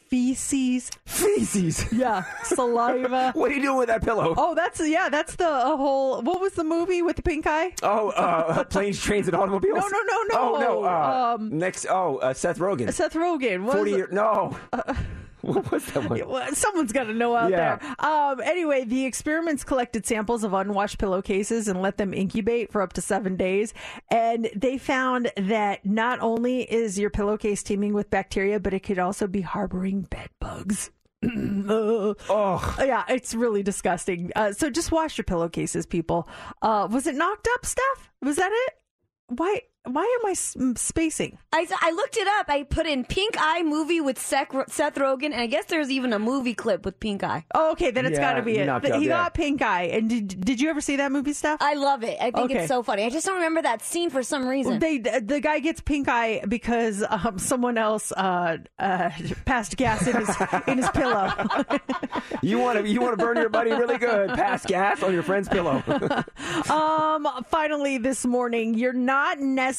S3: feces.
S4: Feces.
S3: Yeah, saliva.
S4: What are you doing with that pillow?
S3: Oh, that's yeah, that's the uh, whole. What was the movie with the pink eye?
S4: Oh, uh, planes, trains, and automobiles.
S3: No, no, no, no.
S4: Oh no. Uh,
S3: Um,
S4: next. Oh, uh, Seth Rogen.
S3: Seth Rogen. What
S4: Forty
S3: was
S4: year. No. what was that one?
S3: Someone's got to know out
S4: Yeah.
S3: there. Um, anyway, the experiments collected samples of unwashed pillowcases and let them incubate for up to seven days. And they found that not only is your pillowcase teeming with bacteria, but it could also be harboring bed bugs.
S4: oh
S3: yeah, it's really disgusting. Uh, so just wash your pillowcases, people. Uh, was it knocked up, Steph? Was that it? Why? Why am I spacing?
S7: I, I looked it up. I put in Pink Eye movie with Seth, Seth Rogen, and I guess there's even a movie clip with Pink Eye.
S3: Oh, okay, then it's
S4: Yeah,
S3: got to be it. Th-
S4: up,
S3: he
S4: yeah.
S3: got pink eye. And did did you ever see that movie, stuff?
S7: I love it. I think
S3: Okay.
S7: it's so funny. I just don't remember that scene for some reason.
S3: They the guy gets pink eye because um, someone else uh, uh, passed gas in his in his pillow.
S4: You want to you want to burn your buddy really good. Pass gas on your friend's pillow.
S3: um, finally, this morning, you're not necessarily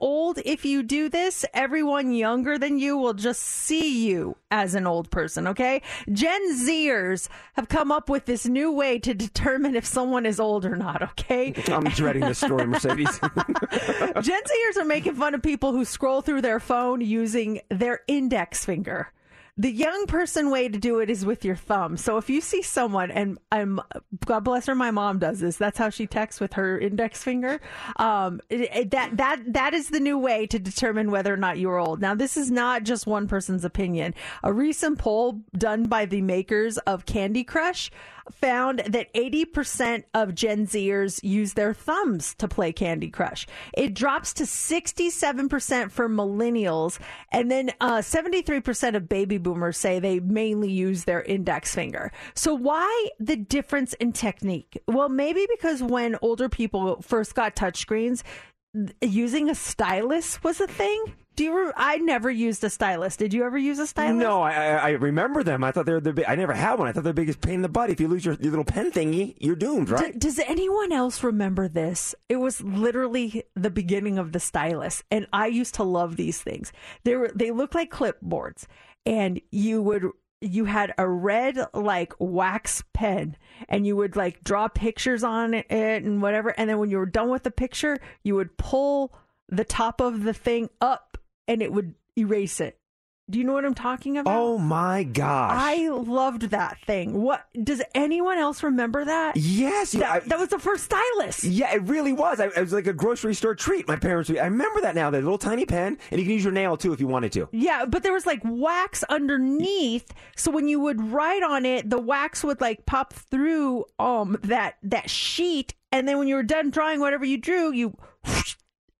S3: old if you do this. Everyone younger than you will just see you as an old person, okay? Gen Zers have come up with this new way to determine if someone is old or not, okay?
S4: I'm dreading this story, Mercedes.
S3: Gen Zers are making fun of people who scroll through their phone using their index finger. The young person way to do it is with your thumb. So if you see someone, and I'm, God bless her, my mom does this. That's how she texts with her index finger. Um, it- it- that that that is the new way to determine whether or not you're old. Now, this is not just one person's opinion. A recent poll done by the makers of Candy Crush found that 80% of Gen Zers use their thumbs to play Candy Crush. It drops to 67% for millennials, and then uh, 73% of baby boomers say they mainly use their index finger. So, why the difference in technique? Well, maybe because when older people first got touchscreens, using a stylus was a thing. Do you? Re- I never used a stylus. Did you ever use a stylus?
S4: No, I, I remember them. I thought they were the. bi- I never had one. I thought they're the biggest pain in the butt. If you lose your, your little pen thingy, you're doomed, right?
S3: D- does anyone else remember this? It was literally the beginning of the stylus, and I used to love these things. They were they look like clipboards, and you would you had a red like wax pen, and you would like draw pictures on it and whatever, and then when you were done with the picture, you would pull the top of the thing up, and it would erase it. Do you know what I'm talking about?
S4: oh my gosh!
S3: I loved that thing. What does anyone else remember that?
S4: Yes,
S3: that,
S4: I-
S3: that was the first stylus.
S4: Yeah, it really was. I, it was like a grocery store treat. My parents. I remember that now. That little tiny pen, and you can use your nail too if you wanted to.
S3: Yeah, but there was like wax underneath, so when you would write on it, the wax would like pop through um that that sheet, and then when you were done drawing whatever you drew, you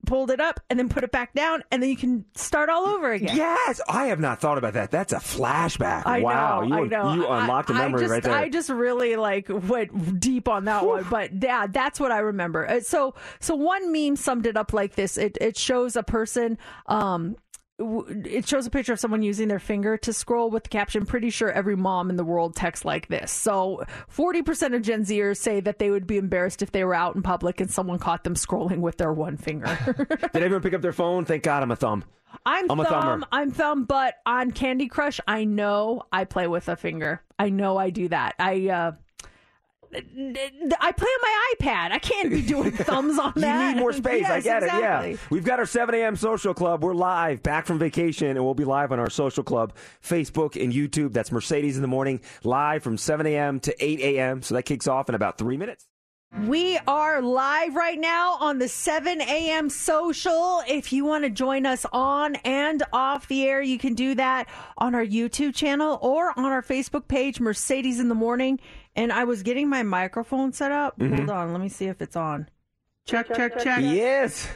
S3: pulled it up and then put it back down, and then you can start all over again.
S4: Yes, I have not thought about that. That's a flashback.
S3: I
S4: wow,
S3: know,
S4: you
S3: I know.
S4: you unlocked a
S3: I- I
S4: memory
S3: just-
S4: right there.
S3: I just really like went deep on that one, but yeah, that's what I remember. Uh, So, so one meme summed it up like this: it it shows a person. Um, it shows a picture of someone using their finger to scroll with the caption pretty sure every mom in the world texts like this so 40% of gen zers say that they would be embarrassed if they were out in public and someone caught them scrolling with their one finger
S4: Did everyone pick up their phone? Thank God I'm a thumb.
S3: I'm,
S4: I'm a
S3: thumb. I'm thumb, but on Candy Crush, I know I play with a finger. I know I do that. I uh, I play on my iPad. I can't be doing thumbs on
S4: You
S3: that.
S4: need more space. I
S3: Yes,
S4: get it. Yeah. We've got our 7 a.m. social club. We're live, back from vacation, and we'll be live on our social club, Facebook and YouTube. That's Mercedes in the morning, live from 7 a.m. to 8 a.m. So that kicks off in about three minutes.
S3: We are live right now on the 7 a.m. social. If you want to join us on and off the air, you can do that on our YouTube channel or on our Facebook page, Mercedes in the Morning. And I was getting my microphone set up.
S4: Mhm.
S3: Hold on, let me see if it's on. Check, check, check.
S4: Yes.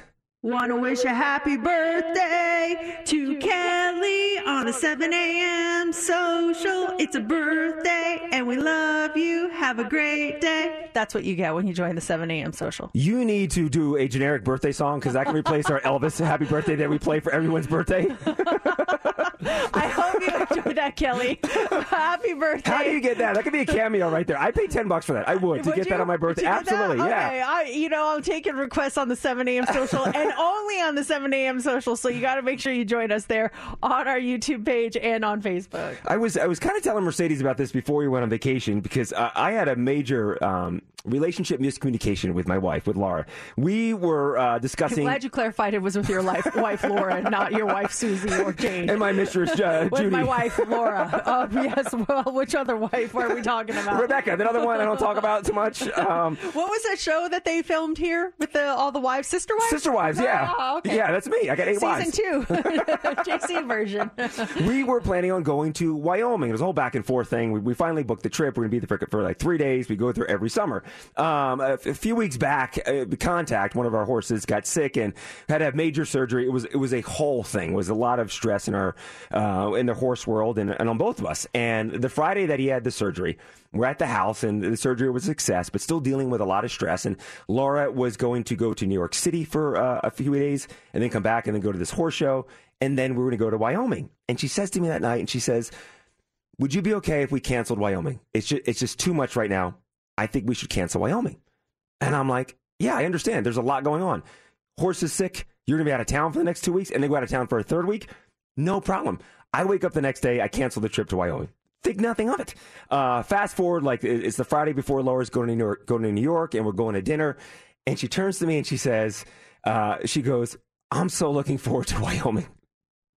S3: Want to wish a happy birthday to Kelly on a 7 a.m. social. It's a birthday and we love you. Have a great day. That's what you get when you join the 7 a.m. social.
S4: You need to do a generic birthday song because that can replace our Elvis happy birthday that we play for everyone's birthday.
S3: I hope you enjoy that, Kelly. Happy birthday.
S4: How do you get that? That could be a cameo right there. I pay 10 bucks for that. I would, to
S3: Would
S4: get that on my birthday.
S3: To get that?
S4: Absolutely, yeah.
S3: I, you know, I'm taking requests on the 7 a.m. social and only on the 7 a.m. social. So you got to make sure you join us there on our YouTube page and on Facebook.
S4: I was I was kind of telling Mercedes about this before we went on vacation because uh, I had a major um, relationship miscommunication with my wife, with Laura. We were uh,
S3: I'm
S4: discussing.
S3: glad you clarified it was with your life, wife Laura, not your wife Susie or Jane.
S4: and my mistress uh,
S3: with
S4: Judy.
S3: my wife Laura. Oh yes. Well, which other wife are we talking about?
S4: Rebecca, the other one I don't talk about too much. Um,
S3: What was that show that they filmed here with the all the wives, sister wives?
S4: Sister Wives, yeah.
S3: Oh, okay.
S4: Yeah, that's me. I got eight
S3: Season
S4: wives.
S3: two, JC version.
S4: we were planning on going to Wyoming. It was a whole back and forth thing. We, we finally booked the trip. We're going to be there for, for like three days. We go there every summer. Um, a, few weeks back, uh, Contact, one of our horses, got sick and had to have major surgery. It was it was a whole thing. It was a lot of stress in our uh, in the horse world and, and on both of us. And the Friday that he had the surgery, we're at the house and the surgery was a success, but still dealing with a lot of stress. And Laura was going to go to New York City for uh, a few days and then come back and then go to this horse show. And then we were going to go to Wyoming. And she says to me that night, and she says, Would you be okay if we canceled Wyoming? It's just, it's just too much right now. I think we should cancel Wyoming. And I'm like, Yeah, I understand. There's a lot going on. horse is sick. You're going to be out of town for the next two weeks, and they go out of town for a third week. No problem. I wake up the next day. I cancel the trip to Wyoming. Think nothing of it. Uh, fast forward, like it's the Friday before Laura's going to New York, going to New York, and we're going to dinner. And she turns to me and she says, uh, "She goes, I'm so looking forward to Wyoming."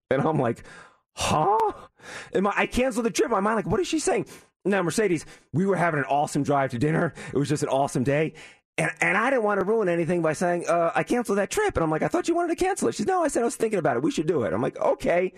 S4: And I'm like, huh? And my, I canceled the trip. My mind, like, what is she saying? Now, Mercedes, we were having an awesome drive to dinner. It was just an awesome day. And, and I didn't want to ruin anything by saying, uh, I canceled that trip. And I'm like, I thought you wanted to cancel it. She's, no, I said, I was thinking about it. We should do it. I'm like, okay.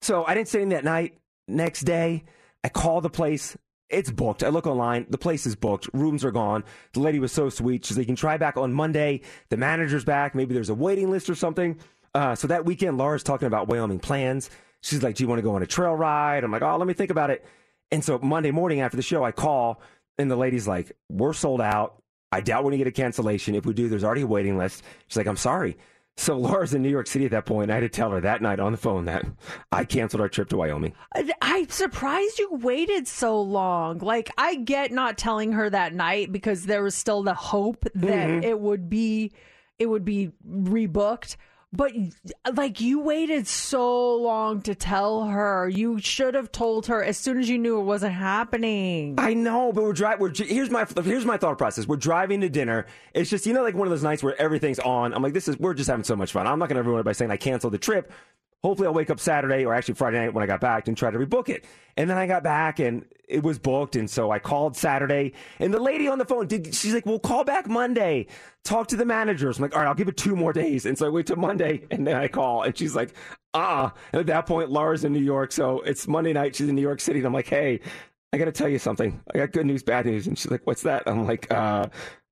S4: So I didn't say anything that night. Next day, I call the place. It's booked. I look online. The place is booked. Rooms are gone. The lady was so sweet. She's like, you can try back on Monday. The manager's back. Maybe there's a waiting list or something. Uh, so that weekend, Laura's talking about Wyoming plans. She's like, do you want to go on a trail ride? I'm like, oh, let me think about it. And so Monday morning after the show, I call and the lady's like, we're sold out. I doubt we're going to get a cancellation. If we do, there's already a waiting list. She's like, I'm sorry. So Laura's in New York City at that point. I had to tell her that night on the phone that I canceled our trip to Wyoming.
S3: I- I'm surprised you waited so long. Like, I get not telling her that night because there was still the hope that
S4: Mhm.
S3: it would be, it would be rebooked. But like, you waited so long to tell her. You should have told her as soon as you knew it wasn't happening.
S4: I know, but we're driving. We're here's my here's my thought process. We're driving to dinner. It's just you know like one of those nights where everything's on. I'm like, this is we're just having so much fun. I'm not to ruin it by saying I canceled the trip. Hopefully, I'll wake up Saturday or actually Friday night when I got back and try to rebook it. And then I got back and it was booked, and so I called Saturday. And the lady on the phone did. She's like, "Well, call back Monday. Talk to the managers." I'm like, "All right, I'll give it two more days." And so I wait till Monday, and then I call, and she's like, "Uh." And at that point, Laura's in New York, so it's Monday night. She's in New York City, and I'm like, "Hey." I got to tell you something. I got good news, bad news. And she's like, what's that? I'm like, uh,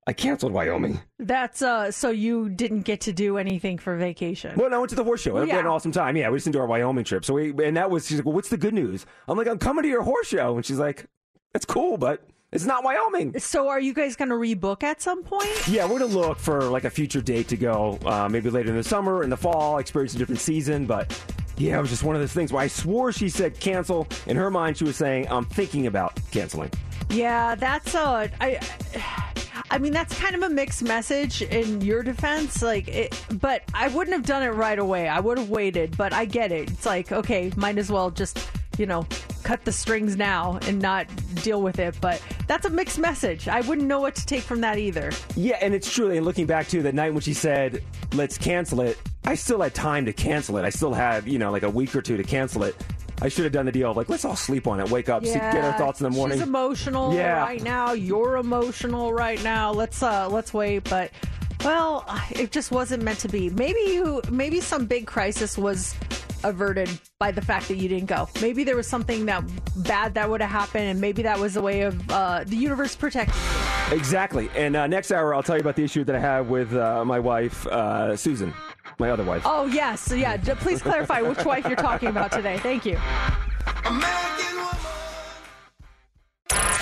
S4: I canceled Wyoming.
S3: That's uh, so you didn't get to do anything for vacation.
S4: Well, no, I went to the horse show. We had an awesome time. Yeah, we just didn't do our Wyoming trip. So we, and that was, she's like, well, what's the good news? I'm like, I'm coming to your horse show. And she's like, that's cool, but it's not Wyoming.
S3: So are you guys going to rebook at some point?
S4: Yeah, we're going to look for like a future date to go, uh, maybe later in the summer, in the fall, experience a different season. But yeah, it was just one of those things where I swore she said cancel. In her mind, she was saying, I'm thinking about canceling.
S3: Yeah, that's a. I, I mean, that's kind of a mixed message in your defense. Like, it, but I wouldn't have done it right away. I would have waited. But I get it. It's like, okay, might as well just, you know, cut the strings now and not deal with it. But that's a mixed message. I wouldn't know what to take from that either.
S4: Yeah, and it's true. And looking back to the night when she said, let's cancel it, I still had time to cancel it. I still had, you know, like a week or two to cancel it. I should have done the deal of like, let's all sleep on it, wake up, see, get our thoughts in the morning.
S3: She's emotional
S4: Yeah.
S3: right now. You're emotional right now. Let's uh let's wait, but well, it just wasn't meant to be. Maybe you maybe some big crisis was averted by the fact that you didn't go. Maybe there was something that bad that would have happened and maybe that was a way of uh the universe protecting you.
S4: Exactly. And uh, next hour, I'll tell you about the issue that I have with uh, my wife, uh, Susan, my other wife.
S3: Oh, yes. Yeah, please clarify which wife you're talking about today. Thank you.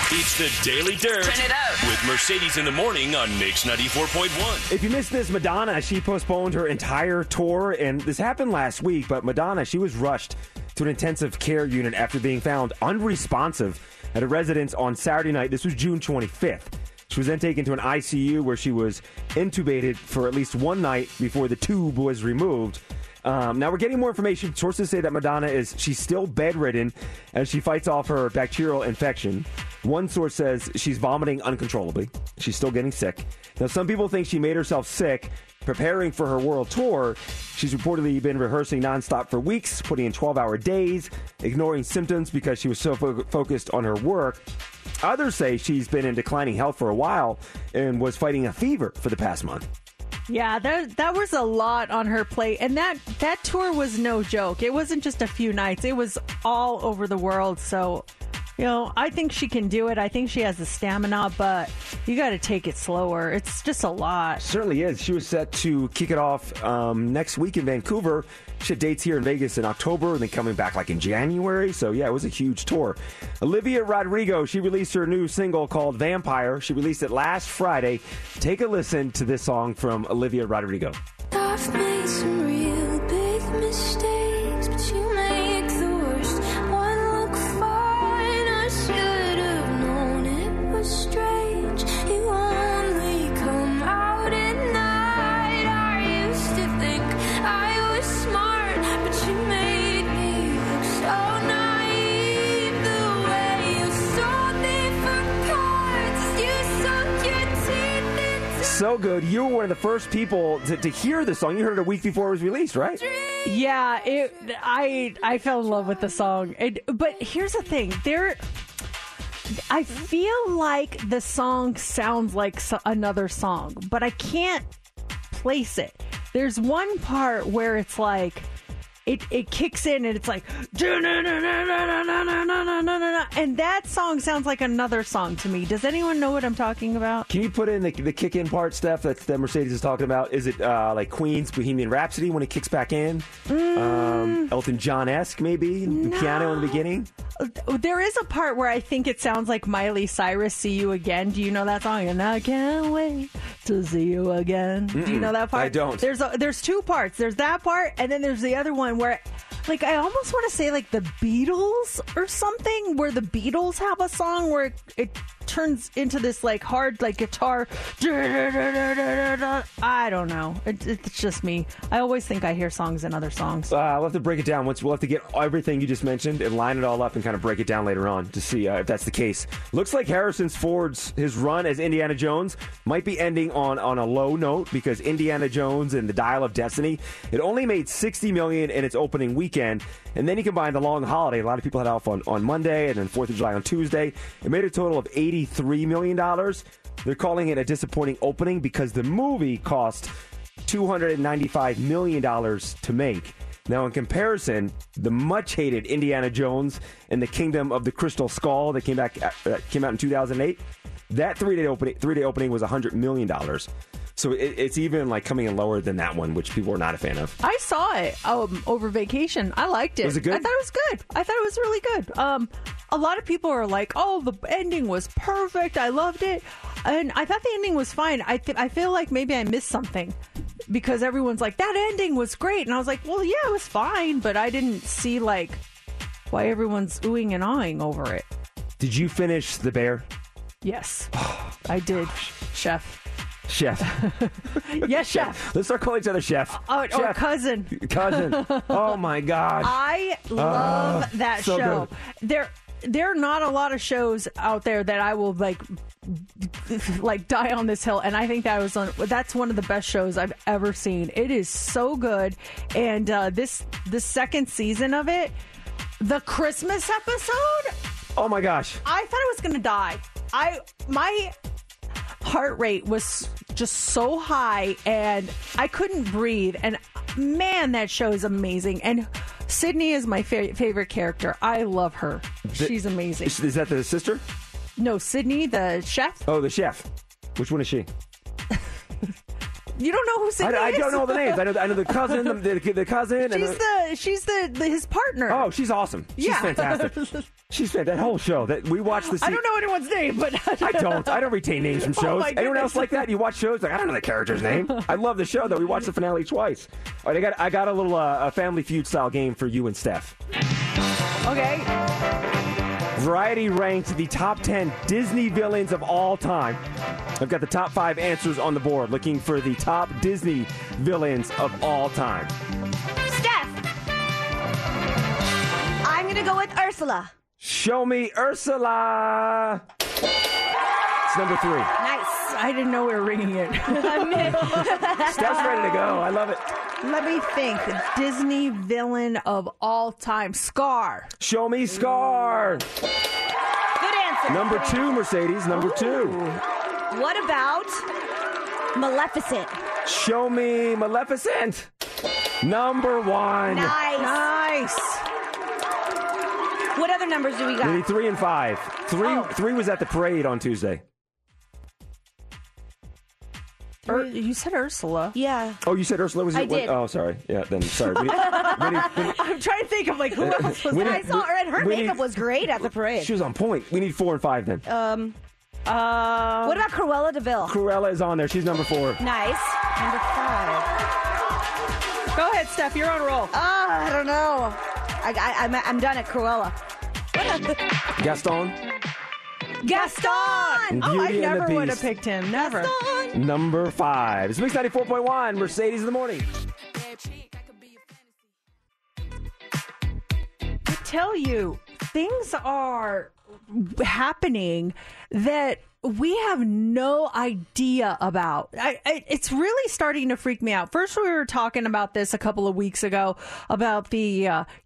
S2: It's the Daily Dirt
S11: Turn it up.
S2: with Mercedes in the morning on Mix 94.1.
S4: If you missed this, Madonna, she postponed her entire tour, and this happened last week, but Madonna, she was rushed to an intensive care unit after being found unresponsive at a residence on Saturday night. This was June 25th. She was then taken to an ICU where she was intubated for at least one night before the tube was removed. Um, now we're getting more information. Sources say that Madonna is she's still bedridden as she fights off her bacterial infection. One source says she's vomiting uncontrollably. She's still getting sick. Now some people think she made herself sick preparing for her world tour. She's reportedly been rehearsing nonstop for weeks, putting in 12-hour days, ignoring symptoms because she was so fo- focused on her work. Others say she's been in declining health for a while and was fighting a fever for the past month.
S3: Yeah, that that was a lot on her plate, and that that tour was no joke. It wasn't just a few nights; it was all over the world. So, you know, I think she can do it. I think she has the stamina, but you got to take it slower. It's just a lot.
S4: Certainly is. She was set to kick it off um, next week in Vancouver. She had dates here in Vegas in October and then coming back like in January. So, yeah, it was a huge tour. Olivia Rodrigo, she released her new single called Vampire. She released it last Friday. Take a listen to this song from Olivia Rodrigo. So good. You were one of the first people to, to hear the song. You heard it a week before it was released, right?
S3: Yeah, it. I I fell in love with the song. It, but here's the thing: there, I feel like the song sounds like so- another song, but I can't place it. There's one part where it's like. It, it kicks in and it's like and that song sounds like another song to me. Does anyone know what I'm talking about?
S4: Can you put in the, the kick in part, Steph, that, that Mercedes is talking about? Is it uh, like Queen's Bohemian Rhapsody when it kicks back in?
S3: Mm.
S4: Um, Elton John esque, maybe? The piano in the beginning?
S3: There is a part where I think it sounds like Miley Cyrus "See You Again." Do you know that song? And I can't wait to see you again. Do you
S4: Mm-mm,
S3: know that part?
S4: I don't.
S3: There's a, there's two parts. There's that part, and then there's the other one where, like, I almost want to say like the Beatles or something, where the Beatles have a song where it, it turns into this like hard like guitar. I don't know. It, it's just me. I always think I hear songs in other songs.
S4: Uh, we'll have to break it down. Once we'll have to get everything you just mentioned and line it all up and kind of break it down later on to see uh, if that's the case. Looks like Harrison Ford's his run as Indiana Jones might be ending on on a low note because Indiana Jones and the Dial of Destiny it only made sixty million in its opening weekend, and then you combine the long holiday. A lot of people had off on on Monday and then Fourth of July on Tuesday. It made a total of eighty three million dollars. They're calling it a disappointing opening because the movie cost $295 million to make. Now, in comparison, the much hated Indiana Jones and the Kingdom of the Crystal Skull that came back uh, came out in 2008, that three day opening three day opening was 100 million dollars. So it, it's even like coming in lower than that one, which people are not a fan of.
S3: I saw it um, over vacation. I liked it.
S4: Was it good?
S3: I thought it was good. I thought it was really good. Um, a lot of people are like, "Oh, the ending was perfect. I loved it," and I thought the ending was fine. I th- I feel like maybe I missed something because everyone's like, "That ending was great," and I was like, "Well, yeah, it was fine," but I didn't see like why everyone's oohing and awing over it.
S4: Did you finish The Bear?
S3: Yes, I did, Chef.
S4: Chef.
S3: yes, Chef.
S4: Let's start calling each other Chef.
S3: Oh, or cousin.
S4: Cousin. Oh my gosh.
S3: I love
S4: Ah,
S3: that
S4: so
S3: show.
S4: good.
S3: There there are not a lot of shows out there that I will like like die on this hill and I think that was on, that's one of the best shows I've ever seen. It is so good and uh this the second season of it the Christmas episode
S4: Oh my gosh.
S3: I thought I was going to die. I my heart rate was just so high and I couldn't breathe and man that show is amazing and Sydney is my fa- favorite character. I love her.
S4: The-
S3: She's amazing.
S4: Is, is that the sister?
S3: No, Sydney, the chef.
S4: Oh, the chef. Which one is she?
S3: You don't know who
S4: I,
S3: Sydney
S4: I don't know the names. I know, I know the cousin, the, the, the cousin. and
S3: She's
S4: the,
S3: the she's the, the his partner.
S4: oh, she's awesome. She's
S3: Yeah.
S4: fantastic. She's that whole show that we watched. The
S3: I don't know anyone's name, but
S4: I don't. I don't retain names from
S3: Oh,
S4: shows.
S3: my
S4: Anyone else like that? You watch shows like I don't know the character's name. I love the show though. We watched the finale twice. All right, I got I got a little uh, a Family Feud style game for you and Steph.
S3: Okay.
S4: Variety ranked the top 10 Disney villains of all time. I've got the top five answers on the board, looking for the top Disney villains of all time.
S7: Steph. I'm gonna go with Ursula.
S4: Show me Ursula. It's number three.
S7: Nice.
S3: I didn't know we were ringing it.
S4: Steph's ready to go. I love it.
S3: Let me think. Disney villain of all time. Scar.
S4: Show me Scar.
S7: Good answer.
S4: Number two, Mercedes. Number two.
S7: What about Maleficent?
S4: Show me Maleficent. Number one.
S7: Nice.
S3: Nice.
S7: What other numbers do we
S4: We
S7: got?
S4: need three and five. Three,
S7: Oh.
S4: three was at the parade on Tuesday.
S3: Ur- you said Ursula.
S7: Yeah.
S4: Oh, you said Ursula was
S7: I
S4: it? What-
S7: did.
S4: Oh, sorry. Yeah, then sorry. We we
S3: I'm trying to think of like who else was
S4: We
S3: there.
S7: I saw her, and her
S4: we
S7: makeup
S4: need-
S7: was great at the parade.
S4: she was on point. We need four and five then.
S7: Um,
S3: Uh,
S7: what about Cruella de Vil?
S4: Cruella is on there. She's number four.
S7: Nice. Number five.
S3: Go ahead, Steph. You're on roll.
S7: Ah, I don't know. I, I, I'm, I'm done at Cruella.
S4: Gaston,
S7: Gaston.
S3: Oh, I
S4: Beauty and the
S3: never would have
S4: Beast.
S3: picked him. Never.
S4: number five. It's Mix 94.1, Mercedes in the morning.
S3: I tell you, things are happening that we have no idea about. I, I, it's really starting to freak me out. First, we were talking about this a couple of weeks ago about the uh, y-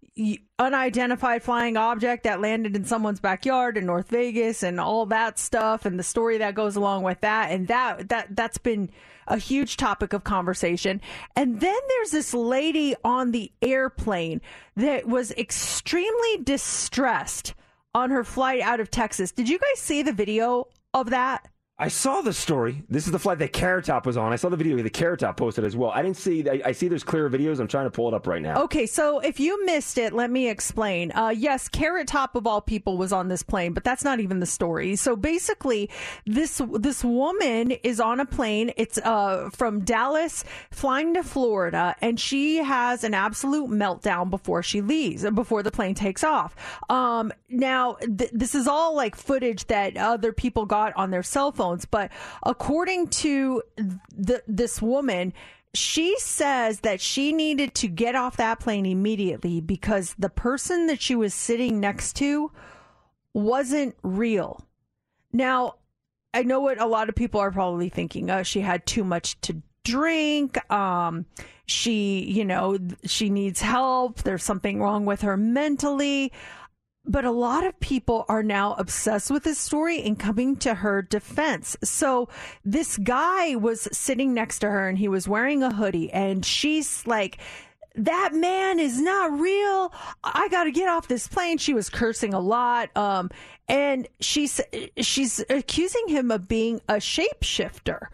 S3: unidentified flying object that landed in someone's backyard in North Vegas and all that stuff and the story that goes along with that and that that that's been a huge topic of conversation. And then there's this lady on the airplane that was extremely distressed on her flight out of Texas. Did you guys see the video of that?
S4: I saw the story. This is the flight that Carrot Top was on. I saw the video that Carrot Top posted as well. I didn't see. I, I see there's clearer videos. I'm trying to pull it up right now.
S3: Okay, so if you missed it, let me explain. Uh, yes, Carrot Top of all people was on this plane, but that's not even the story. So basically, this this woman is on a plane. It's uh, from Dallas flying to Florida, and she has an absolute meltdown before she leaves, before the plane takes off. Um, now, th- this is all like footage that other people got on their cell but according to th- this woman, she says that she needed to get off that plane immediately because the person that she was sitting next to wasn't real. Now, I know what a lot of people are probably thinking. Uh, she had too much to drink. Um, she, you know, she needs help. There's something wrong with her mentally. But a lot of people are now obsessed with this story and coming to her defense. So this guy was sitting next to her and he was wearing a hoodie and she's like, that man is not real. I got to get off this plane. She was cursing a lot. Um, and she's, she's accusing him of being a shapeshifter.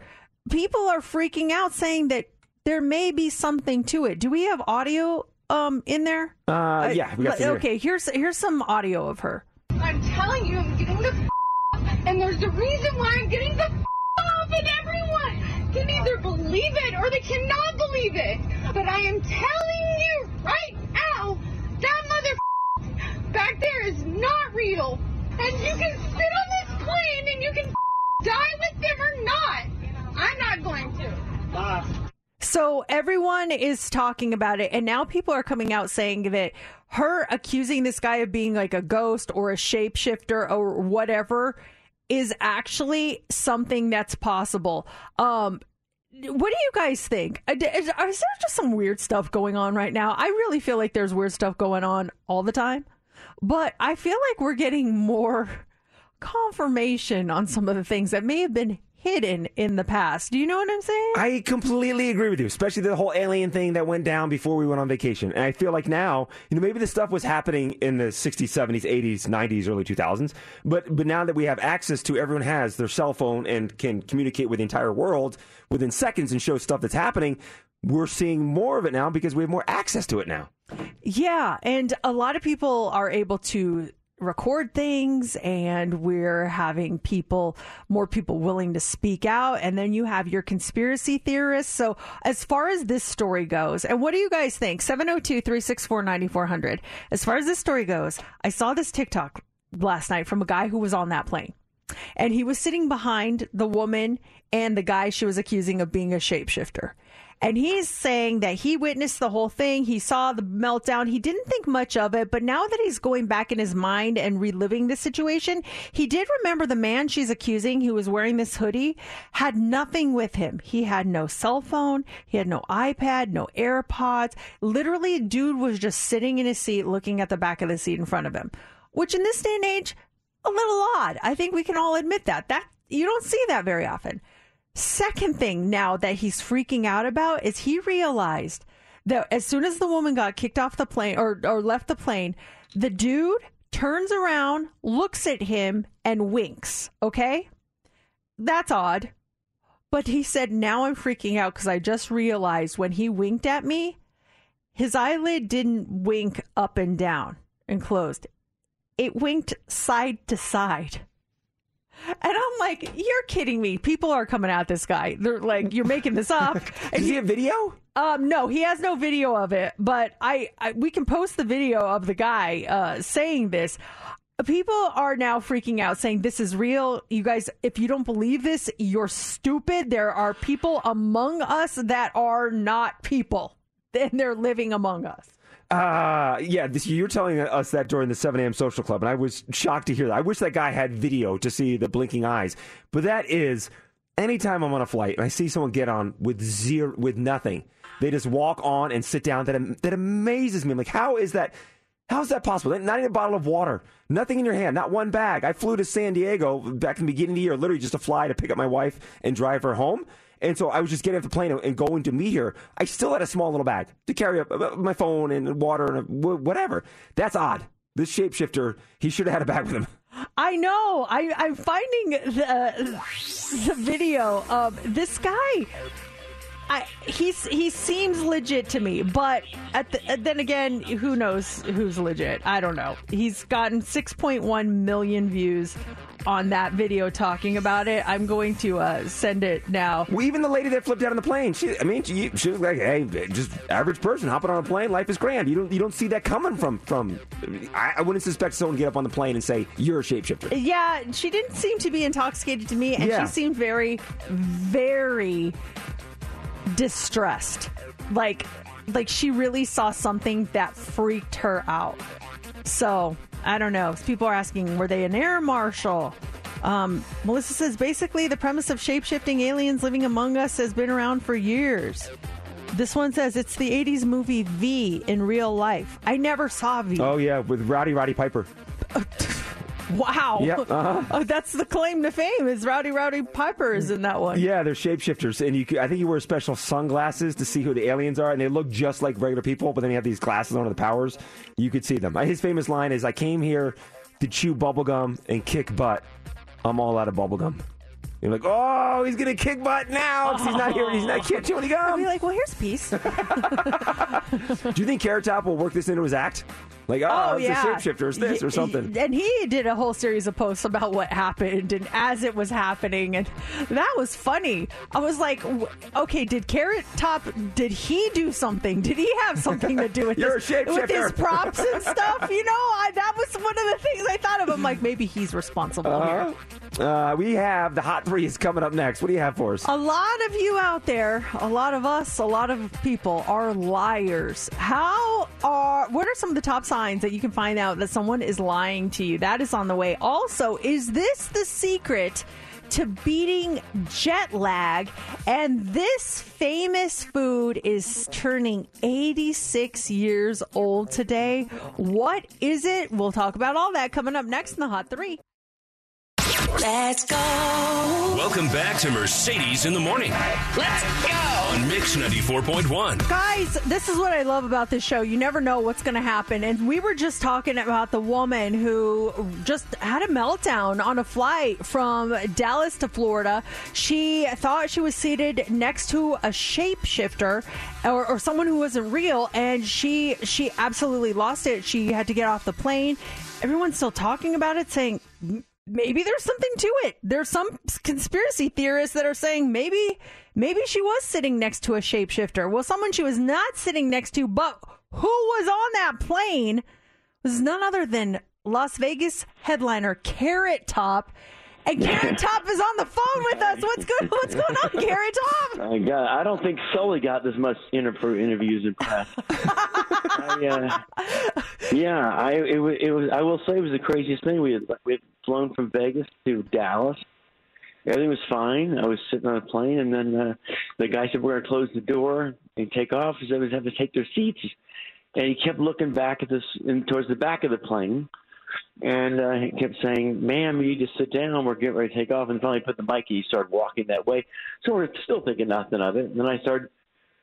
S3: People are freaking out saying that there may be something to it. Do we have audio um in there?
S4: Uh, yeah, we got some here.
S3: okay, here's here's some audio of her.
S12: I'm telling you, I'm getting the f- off, and there's a reason why I'm getting the f- off, and everyone can either believe it or they cannot believe it. But I am telling you right now, that mother back there is not real, and you can sit on this plane and you can die with them or not. I'm not going to.
S3: So everyone is talking about it, and now people are coming out saying that her accusing this guy of being like a ghost or a shapeshifter or whatever is actually something that's possible. Um, what do you guys think? Uh, Is, is there just some weird stuff going on right now? I really feel like there's weird stuff going on all the time, but I feel like we're getting more confirmation on some of the things that may have been hidden in the past. Do you know what I'm saying?
S4: I completely agree with you, especially the whole alien thing that went down before we went on vacation. And I feel like now, you know, maybe this stuff was happening in the 60s, 70s, 80s, 90s, early 2000s, but but now that we have access to everyone has their cell phone and can communicate with the entire world within seconds and show stuff that's happening, we're seeing more of it now because we have more access to it now.
S3: Yeah, and a lot of people are able to record things and we're having people more people willing to speak out. And then you have your conspiracy theorists. So as far as this story goes and what do you guys think? 702-364-9400 as far as this story goes i saw this tiktok last night from a guy who was on that plane. And he was sitting behind the woman and the guy she was accusing of being a shapeshifter and he's saying that he witnessed the whole thing. He saw the meltdown. He didn't think much of it, but now that he's going back in his mind and reliving the situation, he did remember the man she's accusing who was wearing this hoodie had nothing with him. He had no cell phone. He had no iPad, no AirPods. Literally, dude was just sitting in his seat looking at the back of the seat in front of him, which in this day and age, a little odd. I think we can all admit that. That you don't see that very often. Second thing now that he's freaking out about is he realized that as soon as the woman got kicked off the plane or, or left the plane, the dude turns around, looks at him, and winks. Okay? That's odd. But he said, now I'm freaking out because I just realized when he winked at me, his eyelid didn't wink up and down and closed. It winked side to side. And I'm like, you're kidding me. People are coming at this guy. They're like, you're making this up.
S4: Does he have video?
S3: Um, no, he has no video of it, but I, I we can post the video of the guy uh, saying this. People are now freaking out, saying this is real. You guys, if you don't believe this, you're stupid. There are people among us that are not people, and they're living among us.
S4: Uh, yeah, this, you're telling us that during the 7 a.m. social club, and I was shocked to hear that. I wish that guy had video to see the blinking eyes. But that is, anytime I'm on a flight and I see someone get on with zero, with nothing, they just walk on and sit down. That that amazes me. I'm like, how is that? How is that possible? Not even a bottle of water, nothing in your hand, not one bag. I flew to San Diego back in the beginning of the year, literally just to fly to pick up my wife and drive her home. And so I was just getting off the plane and going to meet her. I still had a small little bag to carry up uh, my phone and water and whatever. That's odd. This shapeshifter, he should have had a bag with him.
S3: I know. I, I'm finding the, the video of this guy. I, he's he seems legit to me, but at the, then again, who knows who's legit? I don't know. He's gotten 6.1 million views on that video talking about it. I'm going to uh, send it now.
S4: Well, even the lady that flipped out on the plane, she, I mean, she, she was like, "Hey, just average person hopping on a plane. Life is grand. You don't you don't see that coming from from. I, I wouldn't suspect someone to get up on the plane and say you're a shapeshifter.
S3: Yeah, she didn't seem to be intoxicated to me, and
S4: Yeah.
S3: she seemed very, very distressed. Like, like she really saw something that freaked her out. So I don't know. People are asking, were they an air marshal? Um, Melissa says basically the premise of shape shifting aliens living among us has been around for years. This one says it's the 80s movie V in real life. I never saw V.
S4: Oh yeah, with Rowdy Roddy Piper.
S3: Wow.
S4: Yep, uh-huh.
S3: Oh, that's the claim to fame is Rowdy Roddy Piper is in that one.
S4: Yeah, they're shapeshifters, and you. could- I think you wear special sunglasses to see who the aliens are, and they look just like regular people, but then you have these glasses on with the powers. You could see them. His famous line is, "I came here to chew bubblegum and kick butt. I'm all out of bubblegum." You're like, "Oh, he's gonna kick butt now 'cause he's not here. He's not can't chew any
S3: I'll be like, well, here's peace.
S4: Do you think Carrot Top will work this into his act? Like, oh, it's a shapeshifter, it's this or something.
S3: And he did a whole series of posts about what happened and as it was happening, and that was funny. I was like, okay, did Carrot Top? Did he do something? Did he have something to do with this, with his props and stuff? You know, I, that was one of the things I thought of. I'm like, maybe he's responsible here.
S4: Uh-huh. Uh, we have the hot three is coming up next. What do you have for us?
S3: A lot of you out there, a lot of us, a lot of people are liars. How are what are some of the top signs that you can find out that someone is lying to you? That is on the way. Also, is this the secret to beating jet lag? And this famous food is turning 86 years old today. What is it? We'll talk about all that coming up next in the Hot 3.
S5: Let's go.
S2: Welcome back to Mercedes in the Morning
S5: Let's go.
S2: On Mix 94.1.
S3: Guys, this is what I love about this show. You never know what's going to happen. And we were just talking about the woman who just had a meltdown on a flight from Dallas to Florida. She thought she was seated next to a shapeshifter or, or someone who wasn't real, and she she absolutely lost it. She had to get off the plane. Everyone's still talking about it, saying maybe there's something to it. There's some conspiracy theorists that are saying maybe maybe she was sitting next to a shapeshifter. Well, someone she was not sitting next to, but who was on that plane was none other than Las Vegas headliner Carrot Top. And Carrot Top is on the phone with us. What's good? What's going on, Carrot Top?
S13: My God, I don't think Sully got this much inter- for interviews and press. I, uh, yeah, I it was, it was. I will say it was the craziest thing. We had we had flown from Vegas to Dallas. Everything was fine. I was sitting on a plane, and then uh, the guy said, "We're going to close the door and take off." He said, "We have to take their seats," and he kept looking back at this and towards the back of the plane. And uh, he kept saying, "Ma'am, you need to sit down. We're getting ready to take off." And finally, put the mic. He started walking that way. So we're still thinking nothing of it. And then I started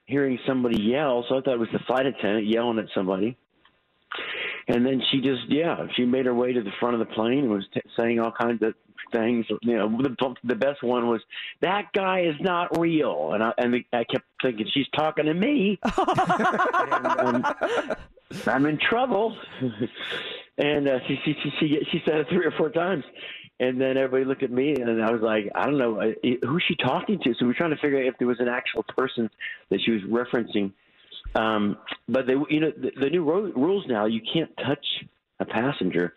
S13: hearing somebody yell. So I thought it was the flight attendant yelling at somebody. And then she just, yeah, she made her way to the front of the plane and was t- saying all kinds of things. You know, the, the best one was that guy is not real, and I and I kept thinking she's talking to me. and, um, I'm in trouble. and uh, she, she she she she said it three or four times. And then everybody looked at me, and I was like, I don't know, who's she talking to? So we were trying to figure out if there was an actual person that she was referencing. Um, but they, you know, the, the new ro- rules now, you can't touch a passenger,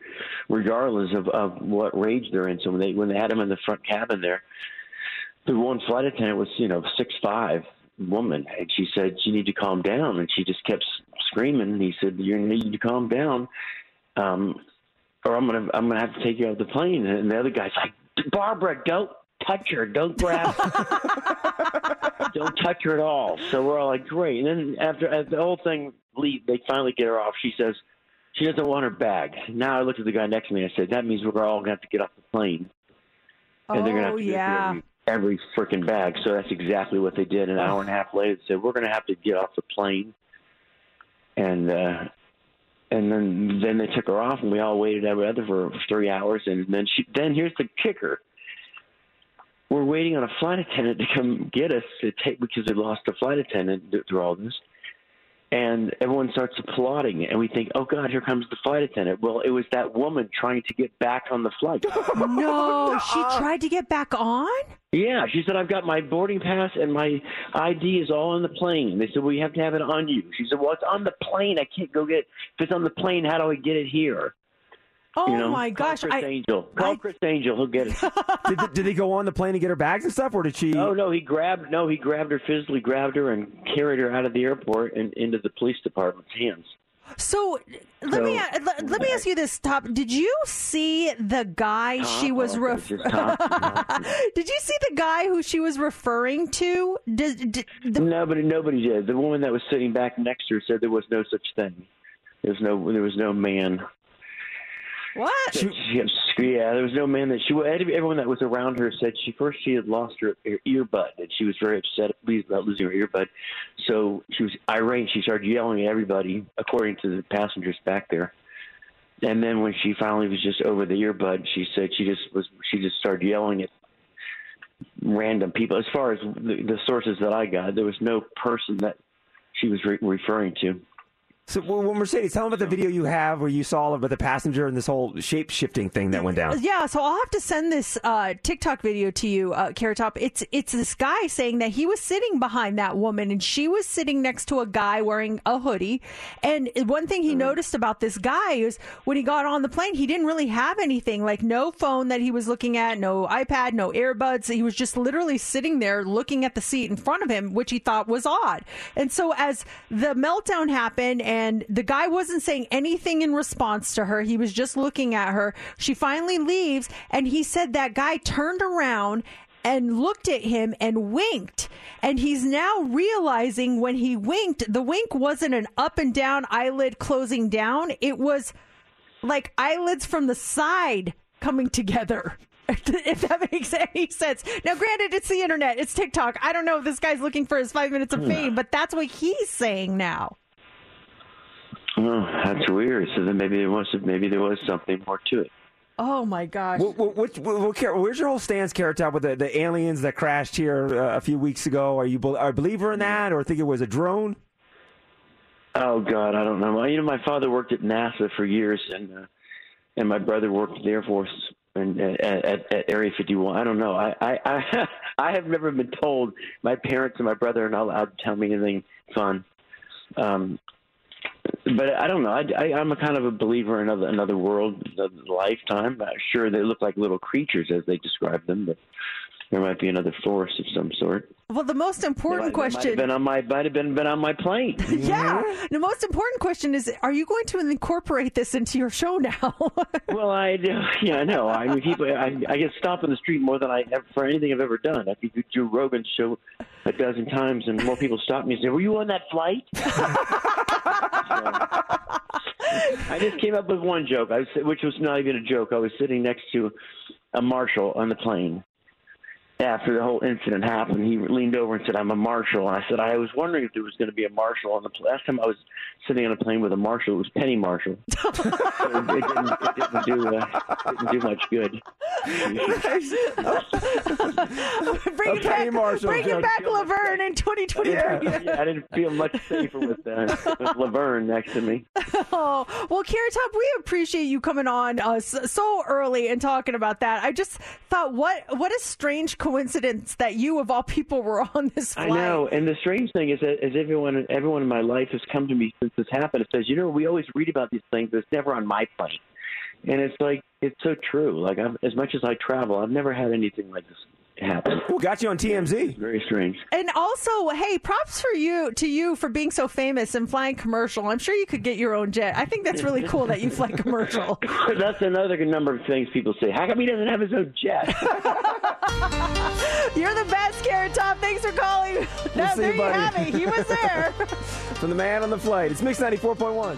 S13: regardless of, of what rage they're in. So when they when they had him in the front cabin there, the one flight attendant was, you know, six five woman, and she said she need to calm down, and she just kept screaming. And he said, "You need to calm down, um, or I'm gonna I'm gonna have to take you off the plane." And the other guy's like, "Barbara, don't touch her. Don't grab. her. don't touch her at all." So we're all like, "Great." And then after, after the whole thing, leave, they finally get her off. She says she doesn't want her bag. Now I looked at the guy next to me. and I said, "That means we're all gonna have to get off the plane." and they're gonna have
S3: Oh,
S13: to go through
S3: yeah.
S13: every, every freaking bag. So that's exactly what they did. An hour and a half later, they said we're gonna have to get off the plane, and uh, and then then they took her off, and we all waited every other for three hours, and then she then here's the kicker. We're waiting on a flight attendant to come get us to take because they lost a flight attendant through all this. And everyone starts applauding, and we think, "Oh God, here comes the flight attendant." Well, it was that woman trying to get back on the flight.
S3: no, she tried to get back on.
S13: Yeah, she said, I've got my boarding pass and my ID is all on the plane. They said, well, you have to have it on you. She said, well, it's on the plane. I can't go get it. If it's on the plane, how do I get it here?
S3: Oh
S13: you know?
S3: my
S13: Call
S3: gosh!
S13: Criss
S3: I,
S13: Angel. Call Criss Angel. He'll get it.
S4: did, did they go on the plane to get her bags and stuff, or did she?
S13: Oh no, he grabbed. No, he grabbed her physically, grabbed her, and carried her out of the airport and into the police department's hands.
S3: so let me let, let me ask you this, Top. Did you see the guy uh-huh. she was?
S13: Oh,
S3: Ref-
S13: just Tom.
S3: did you see the guy who she was referring to? Did, did, the,
S13: Nobody, nobody did. The woman that was sitting back next to her said there was no such thing. There was no, there was no man.
S3: What?
S13: She, she, yeah, there was no man that she. Everyone that was around her said she first she had lost her, her earbud and she was very upset about losing her earbud. So she was irate. She started yelling at everybody, according to the passengers back there. And then when she finally was just over the earbud, she said she just was. She just started yelling at random people. As far as the, the sources that I got, there was no person that she was re- referring to.
S4: So, well, Mercedes, tell them about the video you have where you saw all about the passenger and this whole shape shifting thing that went down.
S3: Yeah, so I'll have to send this uh, TikTok video to you, uh, Carrot Top. It's it's this guy saying that he was sitting behind that woman and she was sitting next to a guy wearing a hoodie. And one thing he noticed about this guy is when he got on the plane, he didn't really have anything like no phone that he was looking at, no iPad, no earbuds. He was just literally sitting there looking at the seat in front of him, which he thought was odd. And so as the meltdown happened and the guy wasn't saying anything in response to her, he was just looking at her. She finally leaves and he said that guy turned around and looked at him and winked. And he's now realizing when he winked, the wink wasn't an up and down eyelid closing down. It was like eyelids from the side coming together. If that makes any sense. Now, granted, it's the internet, it's TikTok. I don't know if this guy's looking for his five minutes of hmm. fame, but that's what he's saying now.
S13: Oh, that's weird. So then maybe there was maybe there was something more to it.
S3: Oh my gosh.
S4: Well, well, which, well, well, where's your whole stance, Carrot Top, with the, the aliens that crashed here uh, a few weeks ago? Are you are a believer in that, or think it was a drone?
S13: Oh God, I don't know. Well, You know, my father worked at NASA for years, and uh, and my brother worked at the Air Force and at, at, at Area 51. I don't know. I, I I I have never been told. My parents and my brother are not allowed to tell me anything fun. Um, but I don't know. I, I, I'm a kind of a believer in another another world, another lifetime. Uh, sure, they look like little creatures as they describe them, but there might be another force of some sort.
S3: Well, the most important
S13: Might have
S3: question.
S13: been on my might have been been on my plane.
S3: yeah. Mm-hmm. The most important question is are you going to incorporate this into your show now?
S13: Well, I do. Yeah, I know. I mean, people. I, I get stopped in the street more than I ever for anything I've ever done. I could do Joe Rogan's show a dozen times, and more people stop me and say, "Were you on that flight?" I just came up with one joke, I was, which was not even a joke. I was sitting next to a marshal on the plane. After the whole incident happened, he leaned over and said, "I'm a marshal." And I said, "I was wondering if there was going to be a marshal on the pl- last time I was sitting on a plane with a marshal. It was Penny Marshall. so it, it, didn't, it didn't do uh, didn't do much good."
S3: bring it back,
S4: Marshall
S3: bring it back, Laverne, in 2023.
S13: Yeah, yeah, I didn't feel much safer with, uh, with Laverne next to me.
S3: Oh, well, Carrot Top, we appreciate you coming on uh, so early and talking about that. I just thought, what what a strange coincidence that you, of all people, were on this flight.
S13: I know, and the strange thing is that as everyone everyone in my life has come to me since this happened. It says, you know, we always read about these things, but it's never on my plane. And it's like it's so true. Like I've, as much as I travel, I've never had anything like this happened.
S4: Well, got you on TMZ.
S13: Very strange.
S3: And also, hey, props for you to you for being so famous and flying commercial. I'm sure you could get your own jet. I think that's really cool that you fly commercial.
S13: That's another number of things people say. How come he doesn't have his own jet?
S3: You're the best, Carrot Top. Thanks for calling.
S4: We'll
S3: No,
S4: see
S3: there
S4: you,
S3: you have it. He was there.
S4: From the man on the flight. It's Mix 94.1.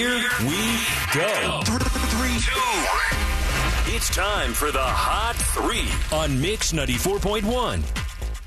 S2: Here we go. Three, two. It's time for the Hot Three on Mix 94.1.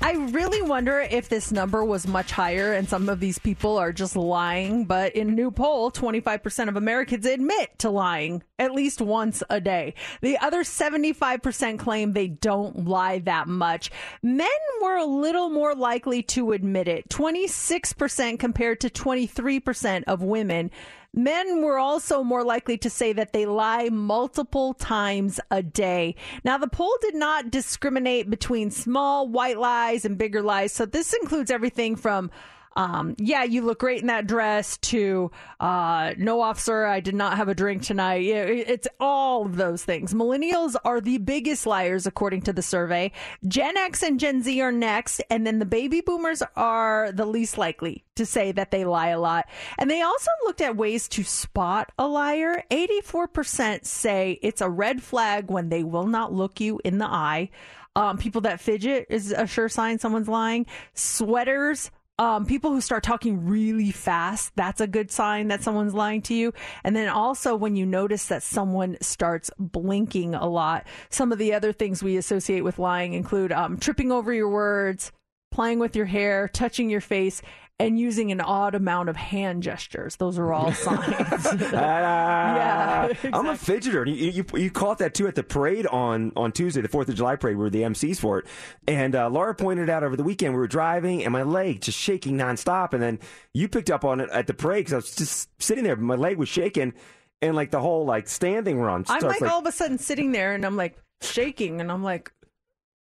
S3: I really wonder if this number was much higher and some of these people are just lying. But in a new poll, 25% of Americans admit to lying at least once a day. The other 75% claim they don't lie that much. Men were a little more likely to admit it 26% compared to 23% of women. Men were also more likely to say that they lie multiple times a day. Now, the poll did not discriminate between small white lies and bigger lies. So this includes everything from um, yeah, you look great in that dress to, uh, no officer, I did not have a drink tonight. It's all of those things. Millennials are the biggest liars, according to the survey. Gen X and Gen Z are next, and then the baby boomers are the least likely to say that they lie a lot. And they also looked at ways to spot a liar. 84% say it's a red flag when they will not look you in the eye. Um, people that fidget is a sure sign someone's lying. Sweaters, um, people who start talking really fast, that's a good sign that someone's lying to you. And then also when you notice that someone starts blinking a lot. Some of the other things we associate with lying include um, tripping over your words, playing with your hair, touching your face, and using an odd amount of hand gestures. Those are all signs.
S4: yeah,
S3: exactly.
S4: I'm a fidgeter. You, you you caught that too at the parade on on Tuesday, the Fourth of July parade. We were the MCs for it, and uh, Laura pointed out over the weekend we were driving and my leg just shaking nonstop, and then you picked up on it at the parade because I was just sitting there, my leg was shaking, and like the whole like standing run.
S3: I'm
S4: starts,
S3: like, all of a sudden sitting there and I'm like shaking and I'm like,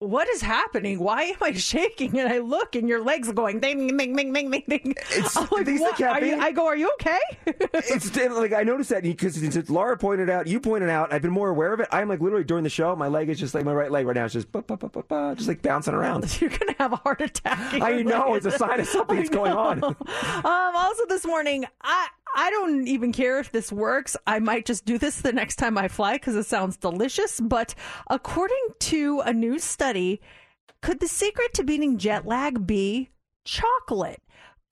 S3: what is happening? Why am I shaking? And I look and your legs are going ding ding ding ding ding ding.
S4: It's-
S3: I'm like, what?
S4: can't
S3: Are you- I go, are you okay?
S4: it's like I noticed that because Laura pointed out, you pointed out. I've been more aware of it. I'm like literally during the show, my leg is just like my right leg right now is just ba, ba, ba, ba, ba, just like bouncing around.
S3: You're gonna have a heart attack.
S4: I know
S3: leg.
S4: it's a sign of something's
S3: I
S4: going on.
S3: um, also this morning, I I don't even care if this works. I might just do this the next time I fly because it sounds delicious. But according to a new study, could the secret to beating jet lag be chocolate?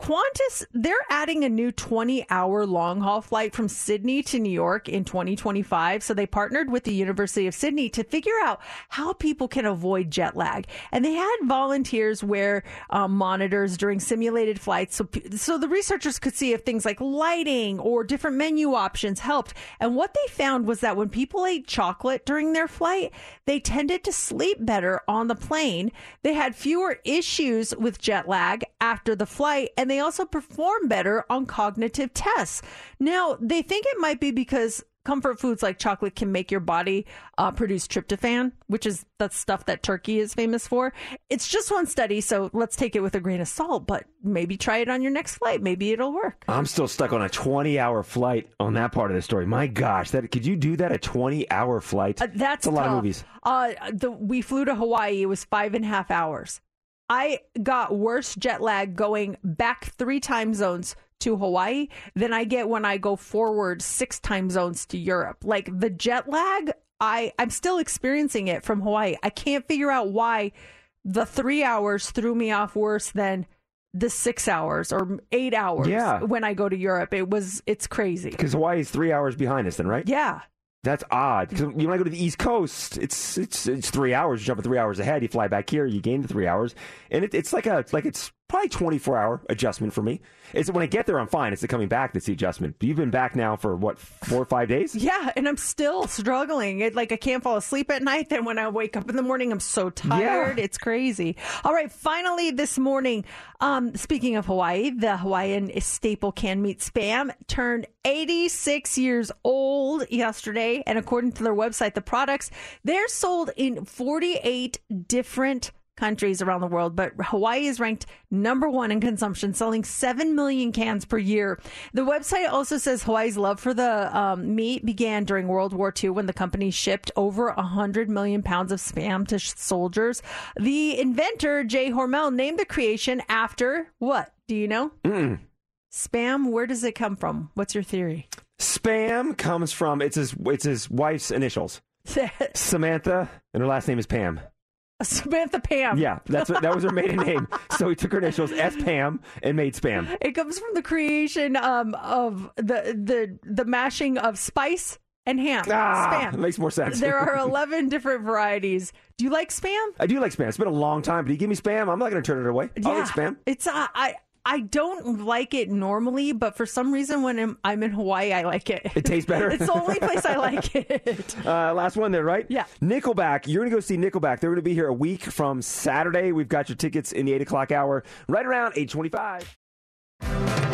S3: Qantas, they're adding a new 20 hour long haul flight from Sydney to New York in 2025. So they partnered with the University of Sydney to figure out how people can avoid jet lag. And they had volunteers wear um, monitors during simulated flights. So, so the researchers could see if things like lighting or different menu options helped. And what they found was that when people ate chocolate during their flight, they tended to sleep better on the plane. They had fewer issues with jet lag after the flight, and they also perform better on cognitive tests. Now, they think it might be because comfort foods like chocolate can make your body uh, produce tryptophan, which is the stuff that Turkey is famous for. It's just one study, so let's take it with a grain of salt. But maybe try it on your next flight. Maybe it'll work.
S4: I'm still stuck on a 20 hour flight on that part of the story. My gosh, that could you do that a 20 hour flight?
S3: Uh, that's
S4: a lot of movies.
S3: Uh, the we flew to Hawaii. It was five and a half hours. I got worse jet lag going back three time zones to Hawaii than I get when I go forward six time zones to Europe. Like the jet lag, I I'm still experiencing it from Hawaii. I can't figure out why the three hours threw me off worse than the six hours or eight hours
S4: Yeah.
S3: when I go to Europe. It was it's crazy.
S4: Because Hawaii is three hours behind us, then, right?
S3: Yeah.
S4: That's odd. 'Cause you when I go to the East Coast, it's it's it's three hours. You jump three hours ahead. You fly back here. You gain the three hours, and it, it's like a like it's probably twenty four hour adjustment for me. It's when I get there, I'm fine. It's the coming back that's the adjustment. You've been back now for what four or five days?
S3: Yeah, and I'm still struggling. It like I can't fall asleep at night. Then when I wake up in the morning, I'm so tired. It's crazy. All right, finally this morning. Um, speaking of Hawaii, the Hawaiian staple canned meat spam turned 86 years old yesterday, and according to their website, the products they're sold in 48 different countries around the world, but Hawaii is ranked number one in consumption, selling 7 million cans per year. The website also says Hawaii's love for the um, meat began during World War II when the company shipped over 100 million pounds of spam to sh- soldiers. The inventor, Jay Hormel, named the creation after what? Do you know?
S4: Mm-mm.
S3: Spam, where does it come from? What's your theory?
S4: Spam comes from it's his it's his wife's initials, Samantha, and her last name is Pam.
S3: Samantha Pam.
S4: Yeah, that's what, that was her maiden name. So he took her initials S Pam and made spam.
S3: It comes from the creation um, of the the the mashing of spice and ham.
S4: Ah,
S3: spam.
S4: it makes more sense.
S3: There are 11 different varieties. Do you like spam?
S4: I do like spam. It's been a long time, but you give me spam, I'm not going to turn it away. I'll
S3: Yeah.
S4: eat spam.
S3: It's uh, I I don't like it normally, but for some reason when I'm, I'm in Hawaii, I like it.
S4: It tastes better.
S3: it's the only place I like it.
S4: Uh, last one there, right? Yeah. Nickelback. You're going to go see Nickelback. They're going to be here a week from Saturday. We've got your tickets in the 8 o'clock hour, right around 825.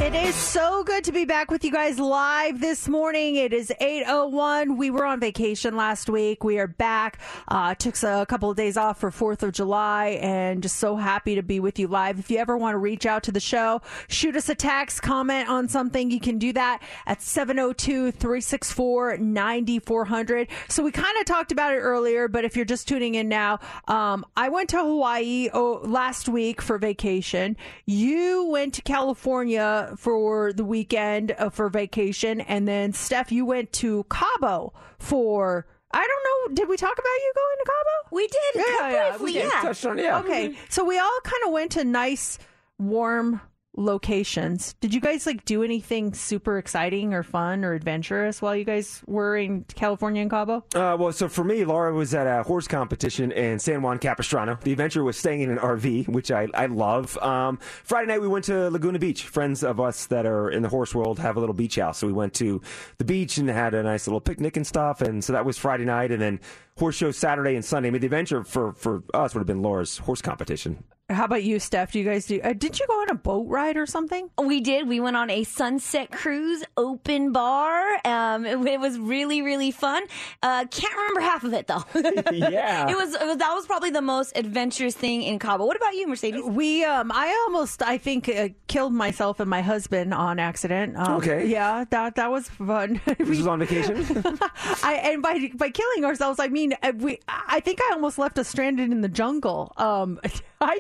S3: It is so good to be back with you guys live this morning. It is 8.01. We were on vacation last week. We are back. Uh, took a couple of days off for 4th of July and just so happy to be with you live. If you ever want to reach out to the show, shoot us a text, comment on something. You can do that at 702-364-9400. So we kind of talked about it earlier, but if you're just tuning in now, um, I went to Hawaii oh, last week for vacation. You went to California for the weekend uh, for vacation, and then Steph, you went to Cabo for. I don't know. Did we talk about you going to Cabo?
S7: We did.
S3: Yeah, yeah,
S7: briefly,
S3: we did.
S7: yeah.
S4: Touched on it, yeah.
S3: Okay, so we all kind of went to nice, warm locations. Did you guys like do anything super exciting or fun or adventurous while you guys were in California and Cabo?
S4: Uh, well, so for me, Laura was at a horse competition in San Juan Capistrano. The adventure was staying in an RV, which I, I love. Um, Friday night, we went to Laguna Beach. Friends of us that are in the horse world have a little beach house. So we went to the beach and had a nice little picnic and stuff. And so that was Friday night. And then horse show Saturday and Sunday. I mean, the adventure for, for us would have been Laura's horse competition.
S3: How about you, Steph? Do you guys do? Uh, did you go on a boat ride or something?
S7: We did. We went on a sunset cruise, open bar. Um, it, it was really, really fun. Uh, can't remember half of it though.
S4: Yeah.
S7: it was, it was. That was probably the most adventurous thing in Cabo. What about you, Mercedes?
S3: We, um, I almost, I think, uh, killed myself and my husband on accident. Um,
S4: Okay.
S3: Yeah, that that was fun.
S4: This was on vacation?
S3: I and by by killing ourselves, I mean uh, we. I think I almost left us stranded in the jungle. Um, I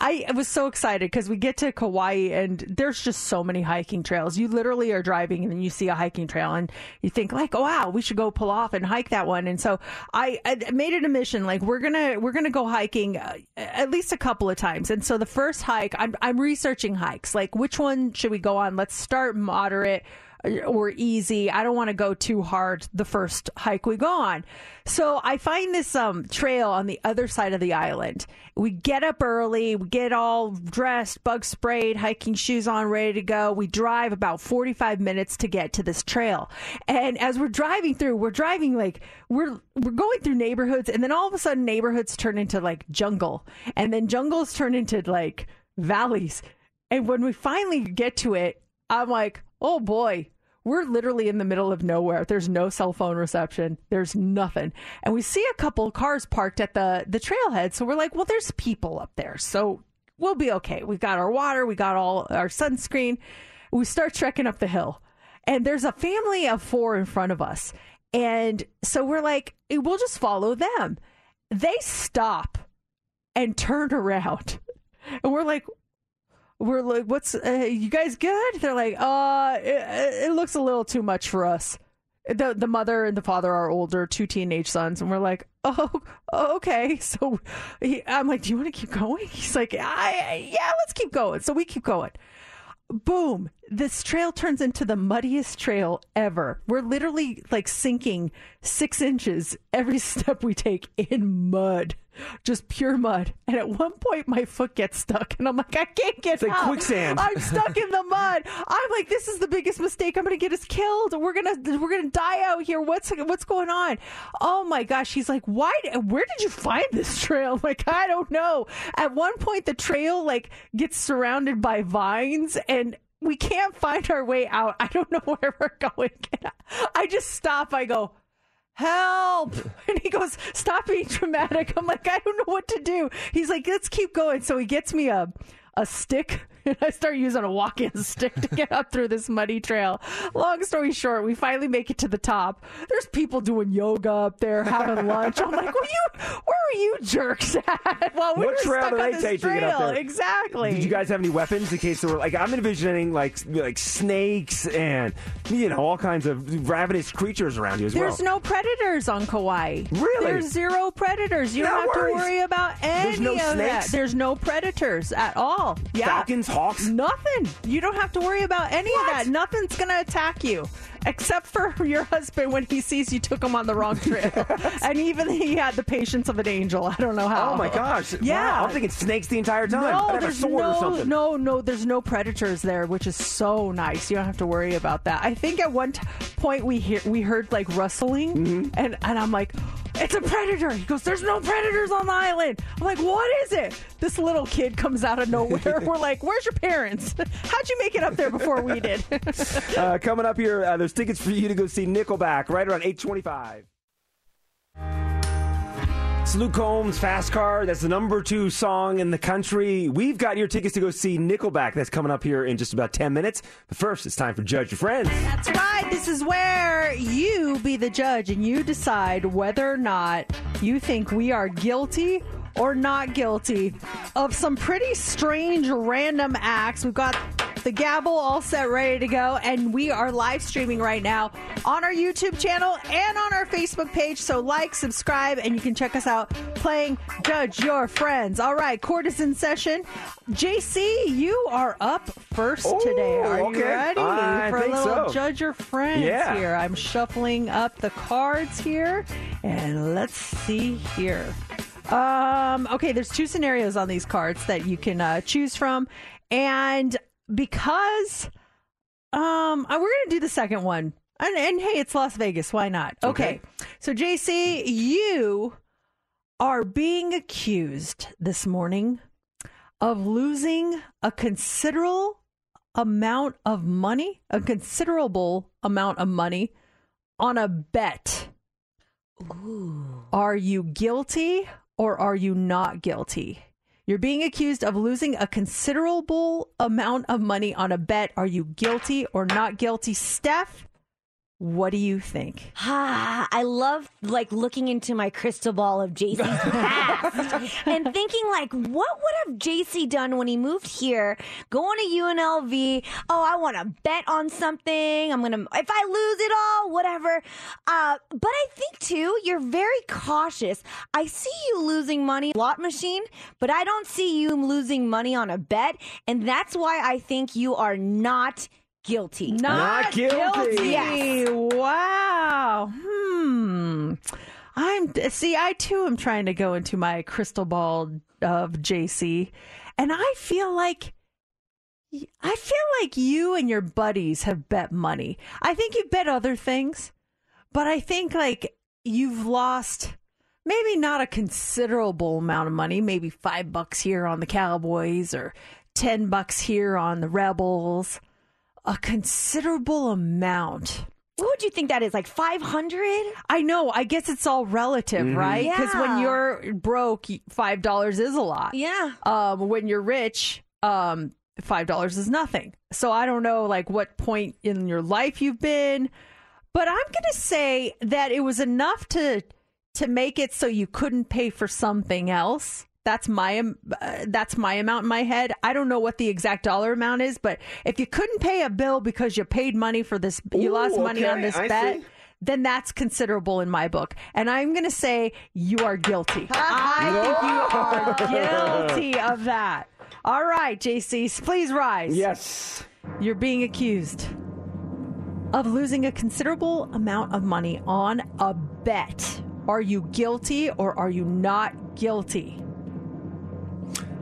S3: I was so excited because we get to Kauai and there's just so many hiking trails. You literally are driving and then you see a hiking trail and you think like, oh wow, we should go pull off and hike that one. And so I, I made it a mission. Like we're gonna we're gonna go hiking uh, at least a couple of times. And so the first hike, I'm I'm researching hikes. Like which one should we go on? Let's start moderate or easy. I don't want to go too hard the first hike we go on. So I find this um, trail on the other side of the island. We get up early, we get all dressed, bug sprayed, hiking shoes on, ready to go. We drive about 45 minutes to get to this trail. And as we're driving through, we're driving like we're we're going through neighborhoods and then all of a sudden neighborhoods turn into like jungle and then jungles turn into like valleys. And when we finally get to it, I'm like, "Oh boy, We're literally in the middle of nowhere. There's no cell phone reception. There's nothing. And we see a couple of cars parked at the the trailhead. So we're like, well, there's people up there. So we'll be okay. We've got our water, we got all our sunscreen. We start trekking up the hill. And there's a family of four in front of us. And so we're like, "Eh, we'll just follow them. They stop and turn around. And we're like, we're like, what's, uh, you guys good? They're like, uh, it, it looks a little too much for us. The, the mother and the father are older, two teenage sons. And we're like, oh, okay. So he, I'm like, do you want to keep going? He's like, I, yeah, let's keep going. So we keep going boom this trail turns into the muddiest trail ever. We're literally like sinking six inches every step we take in mud just pure mud. And at one point my foot gets stuck and i'm like i can't get
S4: It's like
S3: out.
S4: quicksand.
S3: i'm stuck in the mud. I'm like this is the biggest mistake. I'm gonna get us killed. We're gonna we're gonna die out here. What's what's going on? Oh my gosh. He's like why where did you find this trail? I'm like i don't know. At one point the trail like gets surrounded by vines and we can't find our way out. I don't know where we're going. I just stop. I go help. And he goes stop being dramatic. I'm like i don't know what to do. He's like let's keep going. So he gets me a a stick i start using a walk-in stick to get up through this muddy trail long story short we finally make it to the top there's people doing yoga up there having lunch i'm like well you where are you jerks at well we
S4: what trail
S3: stuck on
S4: they
S3: this
S4: take to get up
S3: trail.
S4: there?
S3: exactly
S4: Did you guys have any weapons in case there were like I'm envisioning like like snakes and you know all kinds of ravenous creatures around you as
S3: There's
S4: well.
S3: There's no predators on Kauai.
S4: Really?
S3: There's zero predators. You
S4: No
S3: don't have
S4: worries.
S3: to worry about any
S4: There's no
S3: of that. There's no predators at all. Yeah.
S4: Falcons, hawks,
S3: Nothing. You don't have to worry about any of that. Nothing's going to attack you. Except for your husband when he sees you took him on the wrong trail. and even he had the patience of an angel. I don't know how.
S4: Oh my gosh!
S3: Yeah.
S4: Wow, I'm thinking snakes the entire time.
S3: No, there's no,
S4: or something.
S3: no, no. There's no predators there, which is so nice. You don't have to worry about that. I think at one t- point we hear we heard like rustling,
S4: Mm-hmm.
S3: and and I'm like, it's a predator. He goes, there's no predators on the island. I'm like, what is it? This little kid comes out of nowhere. We're like, where's your parents? How'd you make it up there before we did?
S4: Uh, coming up here, uh, there's tickets for you to go see Nickelback right around 825. It's Luke Combs, Fast Car. That's the number two song in the country. We've got your tickets to go see Nickelback. That's coming up here in just about 10 minutes. But first, it's time for Judge Your Friends.
S3: That's right. This is where you be the judge and you decide whether or not you think we are guilty or not guilty of some pretty strange random acts. We've got the gavel all set, ready to go, and we are live streaming right now on our YouTube channel and on our Facebook page. So like, subscribe, and you can check us out playing Judge Your Friends. All right, court is in session. JC, you are up first today. Are you ready
S4: I
S3: for a little
S4: so.
S3: Judge Your Friends
S4: Yeah.
S3: here? I'm shuffling up the cards here, and let's see here. Um, okay, there's two scenarios on these cards that you can uh, choose from, and because um, uh, we're gonna do the second one, and, and hey, it's Las Vegas. Why not? Okay. So JC, you are being accused this morning of losing a considerable amount of money, a considerable amount of money on a bet. Are you guilty or are you not guilty? You're being accused of losing a considerable amount of money on a bet. Are you guilty or not guilty? Steph, what do you think?
S7: Ah, I love like looking into my crystal ball of JC's past and thinking like, what would have JC done when he moved here, going to UNLV? Oh, I want to bet on something. I'm gonna if I lose it all, whatever. Uh, but I think too, you're very cautious. I see you losing money lot machine, but I don't see you losing money on a bet, and that's why I think you are not guilty.
S3: Not, guilty.
S7: Yes.
S3: Wow. Hmm. I'm see. I too am trying to go into my crystal ball of JC, and I feel like. I feel like you and your buddies have bet money. I think you bet other things, but I think like you've lost maybe not a considerable amount of money, maybe five bucks here on the Cowboys or 10 bucks here on the Rebels. A considerable amount.
S7: What would you think that is? Like 500?
S3: I know. I guess it's all relative,
S7: Mhm.
S3: right? Because when you're broke, five dollars is a lot.
S7: Yeah.
S3: Um, when you're rich, um, five dollars is nothing. So I don't know, like what point in your life you've been, but I'm gonna say that it was enough to to make it so you couldn't pay for something else. That's my uh, that's my amount in my head. I don't know what the exact dollar amount is, but if you couldn't pay a bill because you paid money for this, you
S4: Ooh,
S3: lost money on this
S4: I
S3: bet.
S4: see.
S3: Then that's considerable in my book, and I'm going to say you are guilty. I think you are guilty of that. All right, JC, please rise.
S4: Yes.
S3: You're being accused of losing a considerable amount of money on a bet. Are you guilty or are you not guilty?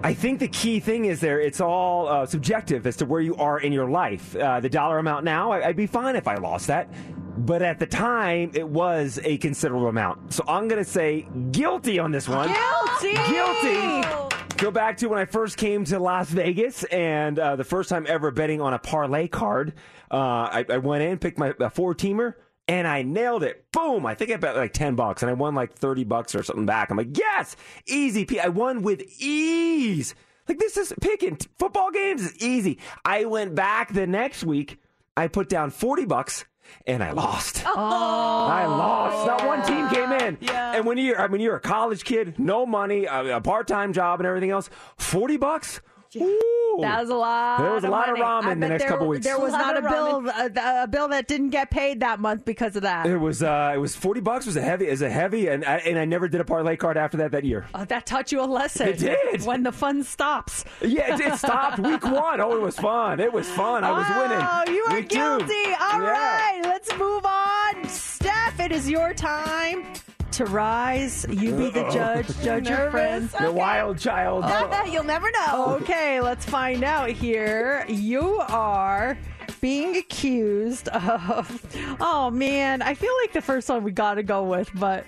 S4: I think the key thing is there, it's all uh, subjective as to where you are in your life. Uh, the dollar amount now, I, I'd be fine if I lost that. But at the time, it was a considerable amount. So I'm going to say guilty on this one.
S3: Guilty!
S4: Guilty! Go back to when I first came to Las Vegas and uh, the first time ever betting on a parlay card. Uh, I, I went in, picked my four teamer, and I nailed it. Boom! I think I bet like 10 bucks and I won like 30 bucks or something back. I'm like, yes! Easy. P- I won with ease. Like, this is picking football games is easy. I went back the next week. I put down 40 bucks and I lost.
S3: Oh.
S4: I lost. Not one team came in. Yeah. And when you're, I mean, you're a college kid, no money, a, a part-time job, and everything else. Forty bucks. Ooh.
S3: That was a lot.
S4: There was a lot of
S3: money.
S4: ramen
S3: I
S4: the next
S3: there,
S4: couple weeks.
S3: There was
S7: A
S3: not a bill, a, a bill that didn't get paid that month because of that.
S4: It was uh, it was forty bucks. Was a heavy, is a heavy, and I, and I never did a parlay card after that that year.
S3: Uh, that taught you a lesson.
S4: It did.
S3: When the fun stops.
S4: Yeah, it, it stopped week one. Oh, it was fun. It was fun. I was winning.
S3: Oh, you are
S4: Week two.
S3: guilty. All right,
S4: Yeah.
S3: let's move on. Steph, it is your time to rise. You be the
S4: Uh-oh.
S3: judge. Judge your
S7: Nervous?
S3: friends.
S4: The wild child.
S7: You'll never know.
S3: Okay, let's find out here. You are being accused of. Oh man, I feel like the first one we got to go with, but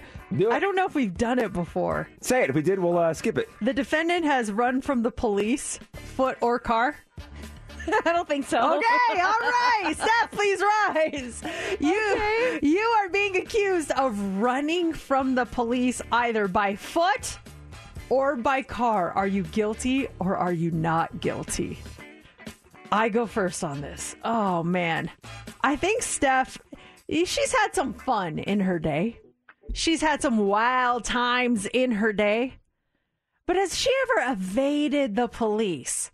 S3: I don't know if we've done it before.
S4: Say it. If we did, we'll uh, skip it.
S3: The defendant has run from the police, foot or car.
S7: I don't think so.
S3: Okay, all right. Steph, please rise. You you are being accused of running from the police either by foot or by car. Are you guilty or are you not guilty? I go first on this. Oh man. I think Steph she's had some fun in her day. She's had some wild times in her day. But has she ever evaded the police?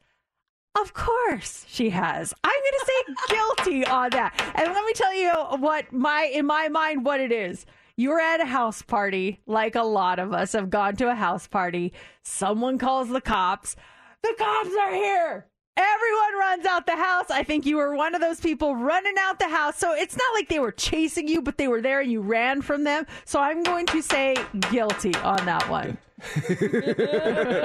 S3: Of course she has. I'm going to say guilty on that. And let me tell you what my in my mind what it is. You're at a house party, like a lot of us have gone to a house party. Someone calls the cops. The cops are here. Everyone runs out the house. I think you were one of those people running out the house. So it's not like they were chasing you, but they were there and you ran from them. So I'm going to say guilty on that one.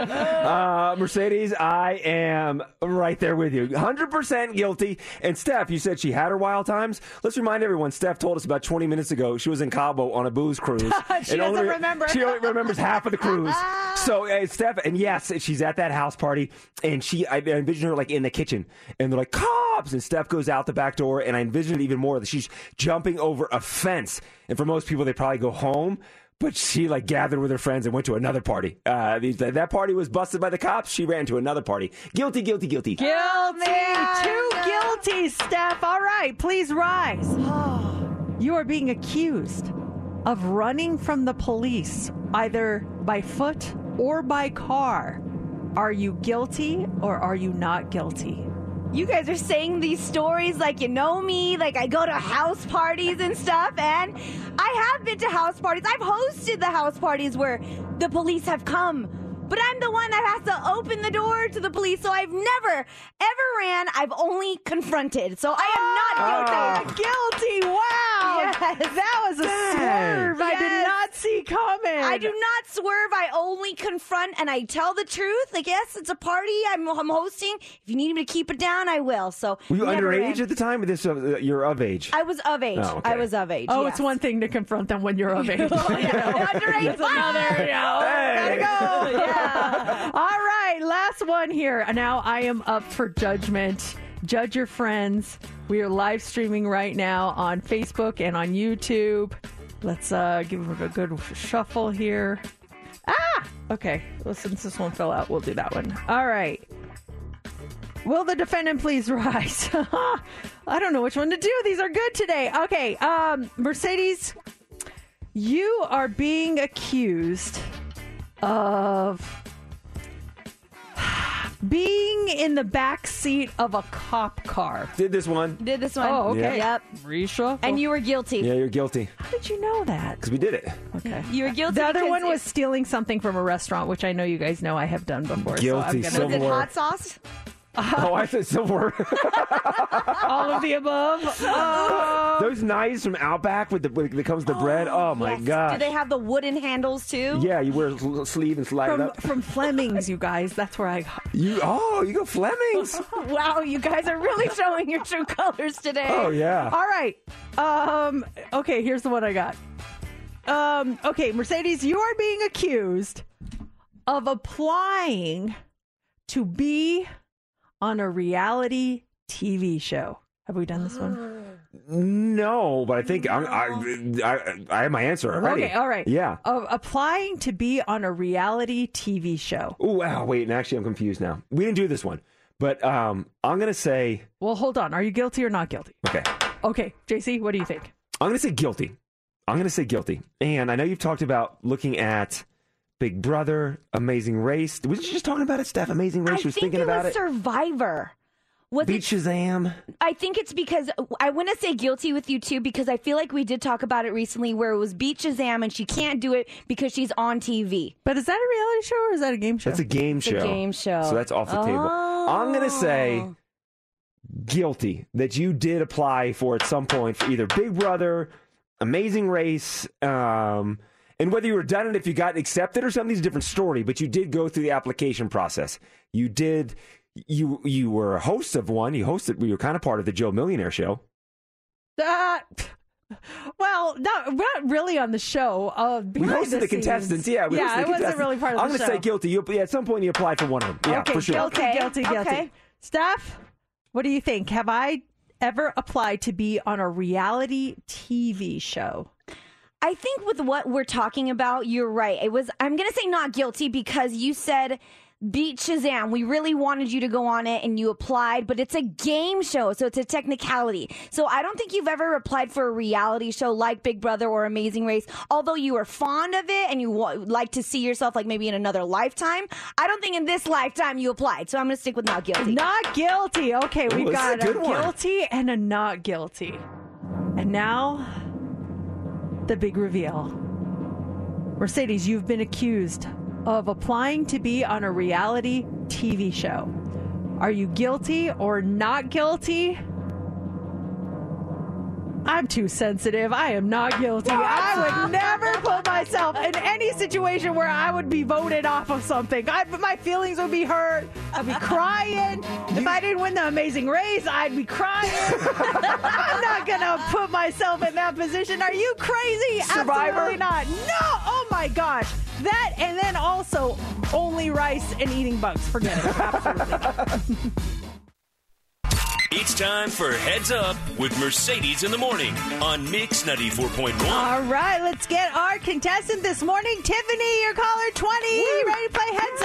S4: uh, Mercedes, I am right there with you. 100% guilty. And Steph, you said she had her wild times. Let's remind everyone, Steph told us about 20 minutes ago she was in Cabo on a booze cruise.
S3: She doesn't remember.
S4: She only remembers half of the cruise. so, uh, Steph, and yes, she's at that house party, and she, I envision her like in the kitchen, and they're like, cops! And Steph goes out the back door, and I envision it even more that she's jumping over a fence. And for most people, they probably go home but she like gathered with her friends and went to another party. Uh, that party was busted by the cops. She ran to another party. Guilty, guilty, guilty.
S3: Guilty. Too guilty, Steph. All right, please rise. you are being accused of running from the police, either by foot or by car. Are you guilty or are you not guilty?
S7: You guys are saying these stories like you know me, like I go to house parties and stuff, and I have been to house parties. I've hosted the house parties where the police have come. But I'm the one that has to open the door to the police, so I've never, ever ran. I've only confronted. So I am not guilty.
S3: Guilty. Wow.
S7: Yes.
S3: That was a swerve I did not see coming.
S7: I do not swerve. I only confront and I tell the truth. Like, yes, it's a party I'm, I'm hosting. If you need me to keep it down, I will. So
S4: Were you underage
S7: ran.
S4: at the time? Or this, uh, you're of age.
S7: I was of age.
S4: Oh, okay.
S7: I was of age.
S3: Oh,
S7: yes.
S3: it's one thing to confront them when you're of age.
S7: Underage.
S3: It's another, you
S4: Hey.
S3: gotta go. Yeah. All right, last one here. Now I am up for judgment. Judge your friends. We are live streaming right now on Facebook and on YouTube. Let's uh, give it a good shuffle here. Ah! Okay. Well, since this one fell out, we'll do that one. All right. Will the defendant please rise? I don't know which one to do. These are good today. Okay. Um, Mercedes, you are being accused of being in the back seat of a cop car.
S4: Did this one.
S7: Did this one?
S3: Oh, okay.
S7: Yep.
S3: Reshuffle.
S7: And you were guilty.
S4: Yeah, you're guilty.
S3: How did you know that?
S4: Because we did it.
S3: Okay.
S7: You were guilty.
S3: The other one
S7: it-
S3: was stealing something from a restaurant, which I know you guys know I have done before.
S4: Guilty
S3: So I'm gonna,
S7: Was it hot sauce?
S4: Oh, I said silver.
S3: all of the above. Uh,
S4: Those knives from Outback with the with, that comes the bread. Oh my
S7: Yes.
S4: god.
S7: Do they have the wooden handles too?
S4: Yeah, you wear a l- sleeve and slide it
S3: from
S4: up.
S3: from Fleming's, you guys. That's where I. got.
S4: You oh, you go Fleming's.
S7: wow, you guys are really showing your true colors today.
S4: Oh yeah.
S3: All right. Um. Okay. Here's the one I got. Um. Okay, Mercedes, you are being accused of applying to be on a reality TV show. Have we done this one?
S4: No, but I think I'm, I, I I have my answer already.
S3: Okay. All right.
S4: Yeah.
S3: Of applying to be on a reality TV show.
S4: Oh wow, wait, and actually I'm confused now. We didn't do this one, but um, I'm gonna say
S3: Well, hold on. Are you guilty or not guilty?
S4: okay.
S3: Okay, JC, what do you think?
S4: I'm gonna say guilty. I'm gonna say guilty. And I know you've talked about looking at Big Brother, Amazing Race. Was you just talking about it, Steph? Amazing Race.
S7: I
S4: you was
S7: think
S4: thinking
S7: it
S4: about
S7: was
S4: it.
S7: Survivor. Was
S4: Beat
S7: it?
S4: Shazam.
S7: I think it's because I want to say guilty with you too because I feel like we did talk about it recently where it was Beat Shazam and she can't do it because she's on TV.
S3: But is that a reality show or is that a game show?
S4: That's a game
S7: It's a
S4: show.
S7: game show.
S4: So that's off the table. I'm gonna say
S7: Oh.
S4: guilty that you did apply for at some point for either Big Brother, Amazing Race, um, and whether you were done it if you got accepted or something's a different story. But you did go through the application process. You did. You you were a host of one. You hosted. You were kind of part of the Joe Millionaire Show.
S3: Uh, well, not, not really on the show. Uh,
S4: We hosted the,
S3: scenes.
S4: contestants. Yeah, we
S3: yeah,
S4: hosted the
S3: I wasn't really part of
S4: I'm
S3: the show.
S4: I'm gonna say guilty. You, yeah, at some point you applied for one of them. Yeah,
S3: okay,
S4: for sure.
S3: guilty,
S7: Okay,
S3: guilty, guilty.
S7: okay.
S3: Steph, what do you think? Have I ever applied to be on a reality TV show?
S7: I think with what we're talking about, you're right. It was I'm gonna say not guilty because you said beat Shazam. We really wanted you to go on it and you applied, but it's a game show, so it's a technicality. So I don't think you've ever applied for a reality show like Big Brother or Amazing Race. Although you are fond of it and you wa- like to see yourself like maybe in another lifetime, I don't think in this lifetime you applied. So I'm gonna stick with not guilty.
S3: Not guilty. Okay, we've
S4: this is
S3: got
S4: a
S3: a,
S4: good one.
S3: guilty and a not guilty. And now, the big reveal. Mercedes, you've been accused of applying to be on a reality TV show. Are you guilty or not guilty? I'm too sensitive. I am not guilty. I would never put myself in any situation where I would be voted off of something. I, my feelings would be hurt. I'd be crying. If I didn't win the amazing race, I'd be crying. I'm not going to put myself in that position. Are you crazy?
S4: Survivor?
S3: Absolutely not. No. Oh my gosh. That and then also only rice and eating bugs. Forget it. Absolutely.
S2: It's time for Heads Up with Mercedes in the Morning on Mix 94.1.
S3: All right, let's get our contestant this morning, Tiffany, your caller 20. Ready to play heads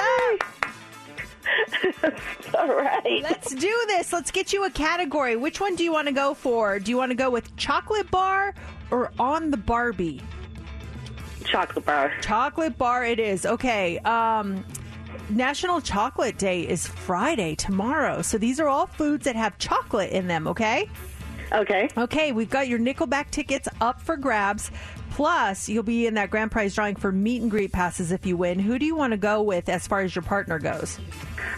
S3: up?
S14: All right.
S3: Let's do this. Let's get you a category. Which one do you want to go for? Do you want to go with chocolate bar or on the Barbie?
S14: Chocolate bar.
S3: Chocolate bar it is. Okay. Um National Chocolate Day is Friday tomorrow. So these are all foods that have chocolate in them, okay?
S14: Okay.
S3: Okay, we've got your Nickelback tickets up for grabs. Plus, you'll be in that grand prize drawing for meet and greet passes if you win. Who do you want to go with as far as your partner goes?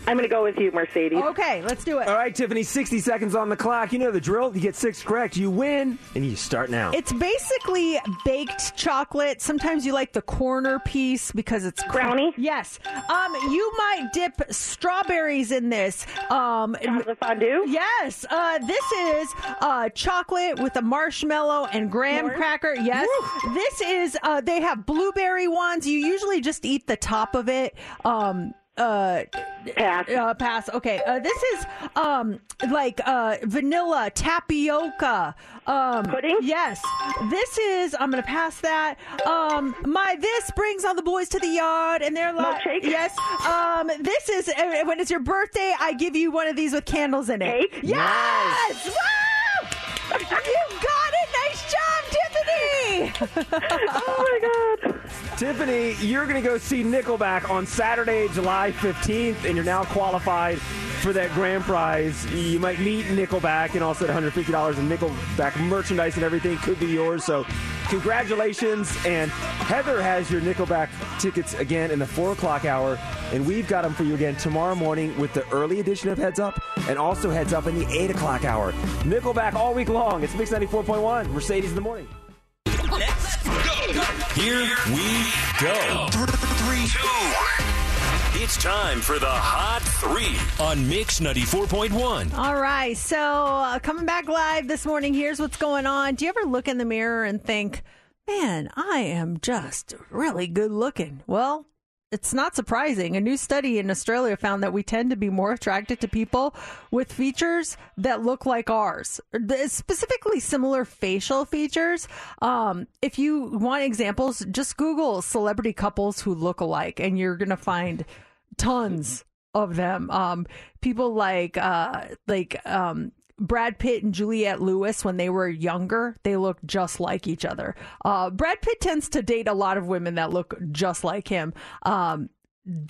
S14: I'm going to go with you, Mercedes.
S3: Okay, let's do it.
S4: All right, Tiffany, 60 seconds on the clock. You know the drill. You get six correct, you win, and you start now.
S3: It's basically baked chocolate. Sometimes you like the corner piece because it's cr-
S14: Brownie?
S3: Yes. Um, you might dip strawberries in this. Um,
S14: Chocolate fondue?
S3: yes. Uh, this is uh, chocolate with a marshmallow and graham
S14: S'mores?
S3: cracker. Yes. This is. Uh, they have blueberry ones. You usually just eat the top of it. Um. uh,
S14: pass.
S3: Uh, pass. Okay. Uh, this is um like uh vanilla tapioca. Um,
S14: Pudding.
S3: Yes. This is. I'm gonna pass that. Um, my this brings all the boys to the yard, and they're like,
S14: Milkshake?
S3: yes. Um, this is uh, when it's your birthday. I give you one of these with candles in it.
S14: Cake?
S3: Yes. Wow! you got it. Nice
S14: oh my god.
S4: Tiffany, you're going to go see Nickelback on Saturday, July 15th, and you're now qualified for that grand prize. You might meet Nickelback, and also $150 in Nickelback merchandise and everything could be yours. So, congratulations. And Heather has your Nickelback tickets again in the 4 o'clock hour, and we've got them for you again tomorrow morning with the early edition of Heads Up and also Heads Up in the 8 o'clock hour. Nickelback all week long. It's Mix 94.1, Mercedes in the morning.
S2: Here we go. Three, two, one. It's time for the Hot Three on Mix 94.1.
S3: All right. So, uh, coming back live this morning, here's what's going on. Do you ever look in the mirror and think, man, I am just really good looking? Well, it's not surprising. A new study in Australia found that we tend to be more attracted to people with features that look like ours, specifically similar facial features. Um, if you want examples, just Google celebrity couples who look alike, and you're going to find tons of them. Um, people like uh, like um, Brad Pitt and Juliette Lewis when they were younger, they looked just like each other. Uh, Brad Pitt tends to date a lot of women that look just like him. Um,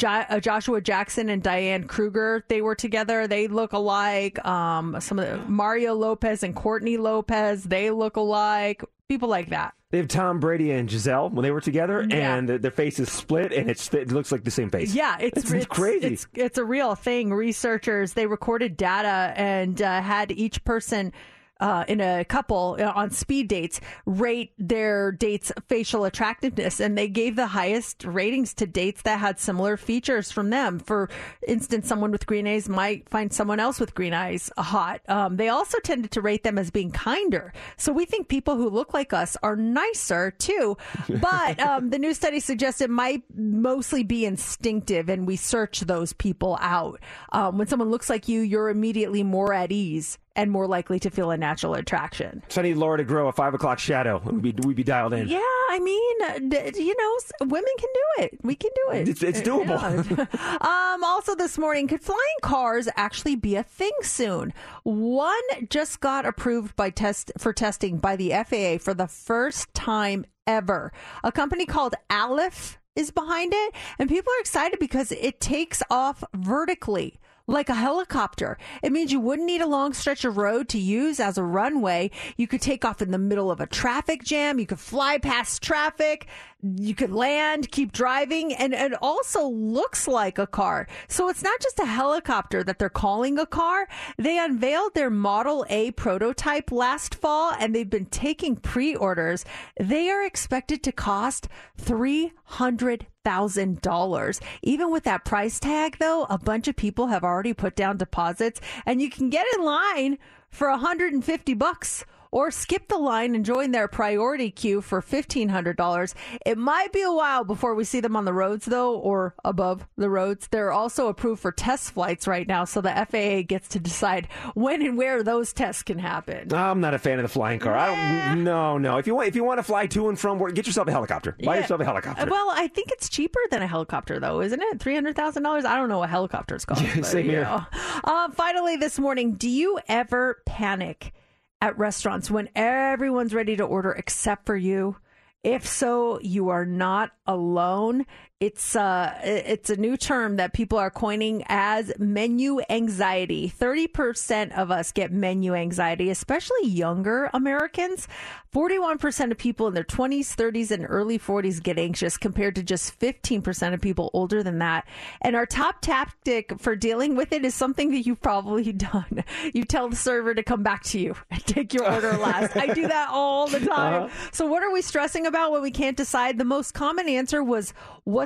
S3: uh, Joshua Jackson and Diane Kruger, they were together. They look alike. Um, some of the Mario Lopez and Courtney Lopez, they look alike. People like that.
S4: They have Tom Brady and Gisele when they were together,
S3: Yeah.
S4: and their faces split, and it's, it looks like the same face.
S3: Yeah, it's,
S4: it's, crazy.
S3: It's, it's a real thing. Researchers they recorded data and uh, had each person. Uh, in a couple uh, on speed dates, rate their dates' facial attractiveness, and they gave the highest ratings to dates that had similar features from them. For instance, someone with green eyes might find someone else with green eyes hot. Um, they also tended to rate them as being kinder. So we think people who look like us are nicer too. But um, the new study suggests it might mostly be instinctive, and we search those people out. Um, when someone looks like you, you're immediately more at ease and more likely to feel a natural attraction.
S4: So I need Laura to grow a five o'clock shadow, we'd be, we'd be dialed in.
S3: Yeah, I mean, d- you know, women can do it. We can do it.
S4: It's- it's doable.
S3: Yeah. um, also, this morning, could flying cars actually be a thing soon? One just got approved by test for testing by the FAA for the first time ever. A company called Alef is behind it, and people are excited because it takes off vertically like a helicopter. It means you wouldn't need a long stretch of road to use as a runway. You could take off in the middle of a traffic jam. You could fly past traffic. You could land, keep driving, and it also looks like a car. So it's not just a helicopter that they're calling a car. They unveiled their Model A prototype last fall and they've been taking pre orders. They are expected to cost $300,000. Even with that price tag, though, a bunch of people have already put down deposits and you can get in line for 150 bucks or skip the line and join their priority queue for $1,500. It might be a while before we see them on the roads, though, or above the roads. They're also approved for test flights right now, so the FAA gets to decide when and where those tests can happen.
S4: I'm not a fan of the flying car. I don't. No, no. If you want, if you want to fly to and from work, get yourself a helicopter. Buy
S3: Yeah.
S4: yourself a helicopter.
S3: Well, I think it's cheaper than a helicopter, though, isn't it? Three hundred thousand dollars. I don't know what helicopters cost.
S4: same here.
S3: Uh, finally, this morning, do you ever panic at restaurants when everyone's ready to order except for you? If so, you are not alone. It's uh, it's a new term that people are coining as menu anxiety. Thirty percent of us get menu anxiety, especially younger Americans. Forty-one percent of people in their twenties, thirties, and early forties get anxious, compared to just fifteen percent of people older than that. And our top tactic for dealing with it is something that you've probably done. You tell the server to come back to you and take your order last. I do that all the time. So, what are we stressing about? when we can't decide? The most common answer was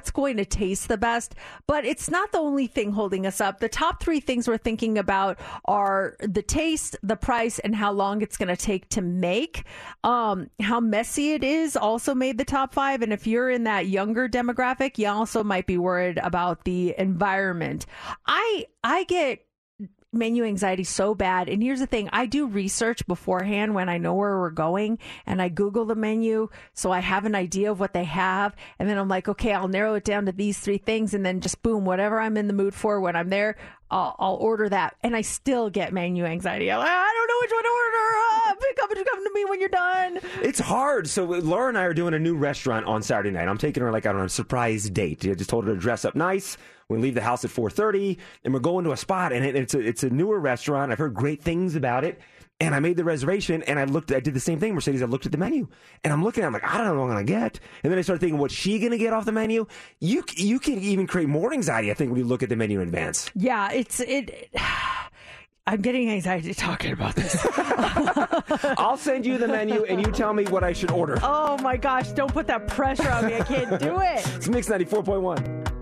S3: what's going to taste the best, but it's not the only thing holding us up. The top three things we're thinking about are the taste, the price, and how long it's going to take to make. Um, how messy it is also made the top five. And if you're in that younger demographic, you also might be worried about the environment. I I get menu anxiety so bad. And here's the thing I do research beforehand when I know where we're going and I Google the menu so I have an idea of what they have. And then I'm like, okay, I'll narrow it down to these three things. And then just boom, whatever I'm in the mood for when I'm there, I'll, I'll order that. And I still get menu anxiety. Like, I don't know which one to order. Uh, pick up and come to me when you're done.
S4: It's hard. So Laura and I are doing a new restaurant on Saturday night. I'm taking her like on a surprise date. I just told her to dress up nice. We leave the house at 4:30, and we're going to a spot, and it, it's a it's a newer restaurant. I've heard great things about it. And I made the reservation, and I looked. I did the same thing, Mercedes. I looked at the menu, and I'm looking. at it, I'm like, I don't know what I'm gonna get. And then I started thinking, what's she gonna get off the menu? You you can even create more anxiety. I think when you look at the menu in advance.
S3: Yeah, it's it. I'm getting anxiety talking about this.
S4: I'll send you the menu, and you tell me what I should order.
S3: Oh my gosh, don't put that pressure on me. I can't do it.
S4: It's Mix 94.1.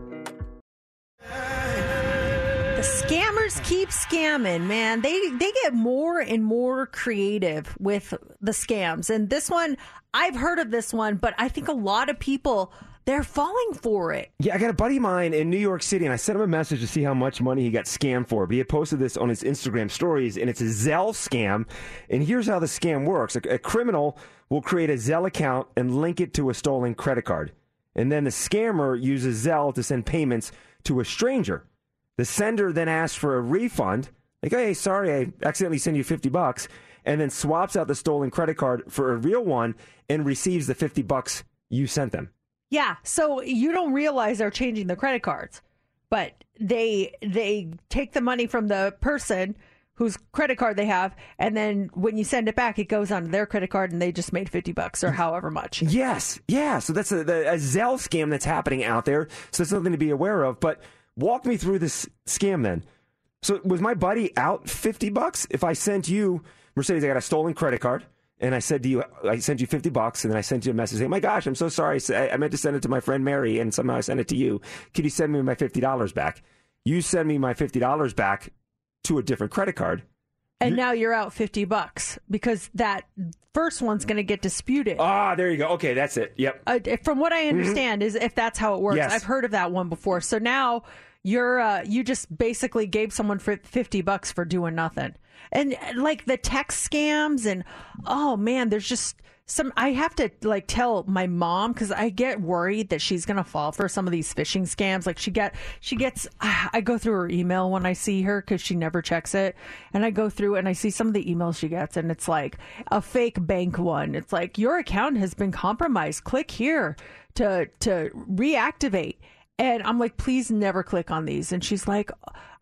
S3: The scammers keep scamming, man. They they get more and more creative with the scams. And this one, I've heard of this one, but I think a lot of people they're falling for it.
S4: Yeah, I got a buddy of mine in New York City, and I sent him a message to see how much money he got scammed for. But he had posted this on his Instagram stories, and it's a Zelle scam. And here's how the scam works: a, a criminal will create a Zelle account and link it to a stolen credit card, and then the scammer uses Zelle to send payments to a stranger. The sender then asks for a refund, like, "Hey, sorry, I accidentally sent you fifty bucks," and then swaps out the stolen credit card for a real one and receives the fifty bucks you sent them.
S3: Yeah, so you don't realize they're changing the credit cards, but they they take the money from the person whose credit card they have, and then when you send it back, it goes onto their credit card, and they just made fifty bucks or however much.
S4: Yes, yeah. So that's a, a Zelle scam that's happening out there. So it's something to be aware of. But walk me through this scam then. So was my buddy out fifty bucks if I sent you Mercedes? I got a stolen credit card. And I said to you, I sent you 50 bucks, and then I sent you a message saying, my gosh, I'm so sorry. I meant to send it to my friend Mary, and somehow I sent it to you. Could you send me my $50 back? You send me my $50 back to a different credit card.
S3: And now you're out 50 bucks because that first one's going to get disputed.
S4: Ah, there you go. Okay, that's it. Yep.
S3: Uh, from what I understand, is if that's how it works.
S4: Yes.
S3: I've heard of that one before. So now you're uh, you just basically gave someone for 50 bucks for doing nothing. And uh, like the text scams and oh man, there's just some I have to like tell my mom cuz I get worried that she's to fall for some of these phishing scams. Like she get she gets I go through her email when I see her cuz she never checks it. And I go through and I see some of the emails she gets and it's like a fake bank one. It's like your account has been compromised. Click here to to reactivate. And I'm like, please never click on these. And she's like,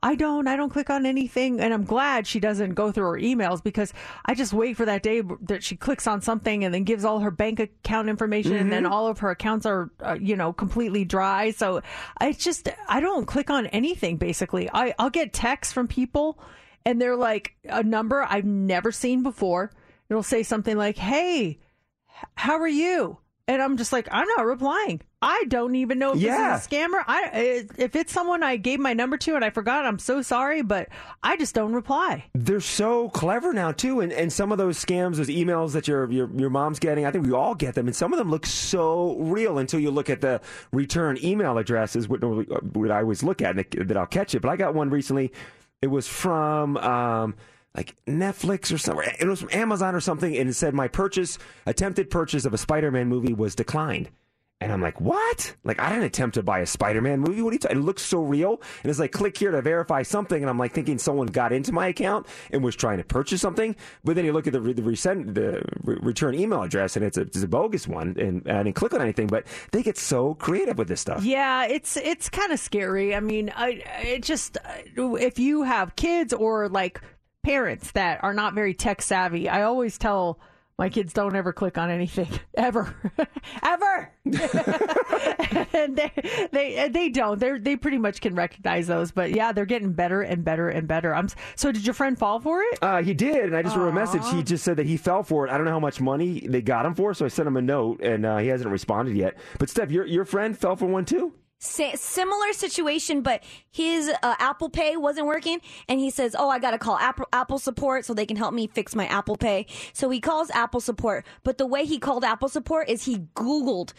S3: I don't, I don't click on anything. And I'm glad she doesn't go through her emails because I just wait for that day that she clicks on something and then gives all her bank account information and then all of her accounts are, uh, you know, completely dry. So I just, I don't click on anything basically. I, I'll get texts from people and they're like a number I've never seen before. It'll say something like, Hey, how are you? And I'm just like, I'm not replying. I don't even know if
S4: Yeah.
S3: this is a scammer. I if it's someone I gave my number to and I forgot, I'm so sorry, but I just don't reply.
S4: They're so clever now too, and, and some of those scams, those emails that your, your your mom's getting, I think we all get them, and some of them look so real until you look at the return email addresses, what, what I always look at, and that I'll catch it. But I got one recently. It was from um, like Netflix or somewhere. It was from Amazon or something, and it said my purchase, attempted purchase of a Spider-Man movie was declined. And I'm like, what? Like, I didn't attempt to buy a Spider-Man movie. What are you talking? It looks so real. And it's like, click here to verify something. And I'm like thinking someone got into my account and was trying to purchase something. But then you look at the, the, resend, the re- return email address and it's a, it's a bogus one. And I didn't click on anything, but they get so creative with this stuff.
S3: Yeah, it's it's kind of scary. I mean, I it just uh, if you have kids or like parents that are not very tech savvy, I always tell My kids don't ever click on anything ever, ever, and they they they don't. They they pretty much can recognize those. But yeah, they're getting better and better and better. I'm so. Did your friend fall for it?
S4: Uh, he did, and I just wrote a message. He just said that he fell for it. I don't know how much money they got him for, so I sent him a note, and uh, he hasn't responded yet. But Steph, your your friend fell for one too.
S7: Similar situation, but his uh, Apple Pay wasn't working, and he says, "Oh, I got to call Apple Apple support so they can help me fix my Apple Pay." So he calls Apple support, but the way he called Apple support is he Googled.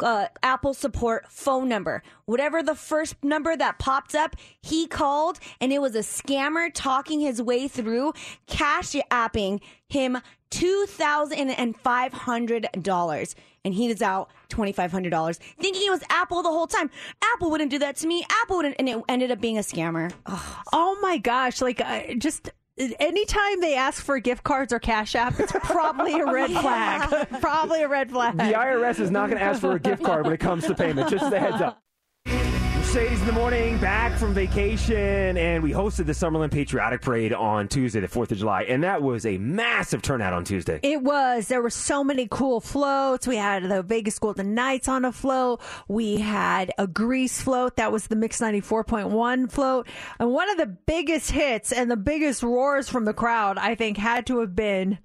S7: Uh, Apple support phone number. Whatever the first number that popped up, he called and it was a scammer talking his way through cash apping him $2,500 and he is out $2,500 thinking it was Apple the whole time. Apple wouldn't do that to me. Apple wouldn't, and it ended up being a scammer. Ugh.
S3: Oh my gosh! Like uh, just. Anytime they ask for gift cards or cash app, it's probably a red flag. probably a red flag.
S4: The IRS is not going to ask for a gift card when it comes to payment. Just a heads up. Mercedes in the morning, back from vacation, and we hosted the Summerlin Patriotic Parade on Tuesday, the 4th of July, and that was a massive turnout on Tuesday.
S3: It was. There were so many cool floats. We had the Vegas Golden Knights on a float. We had a Grease float. That was the Mix 94.1 float. And one of the biggest hits and the biggest roars from the crowd, I think, had to have been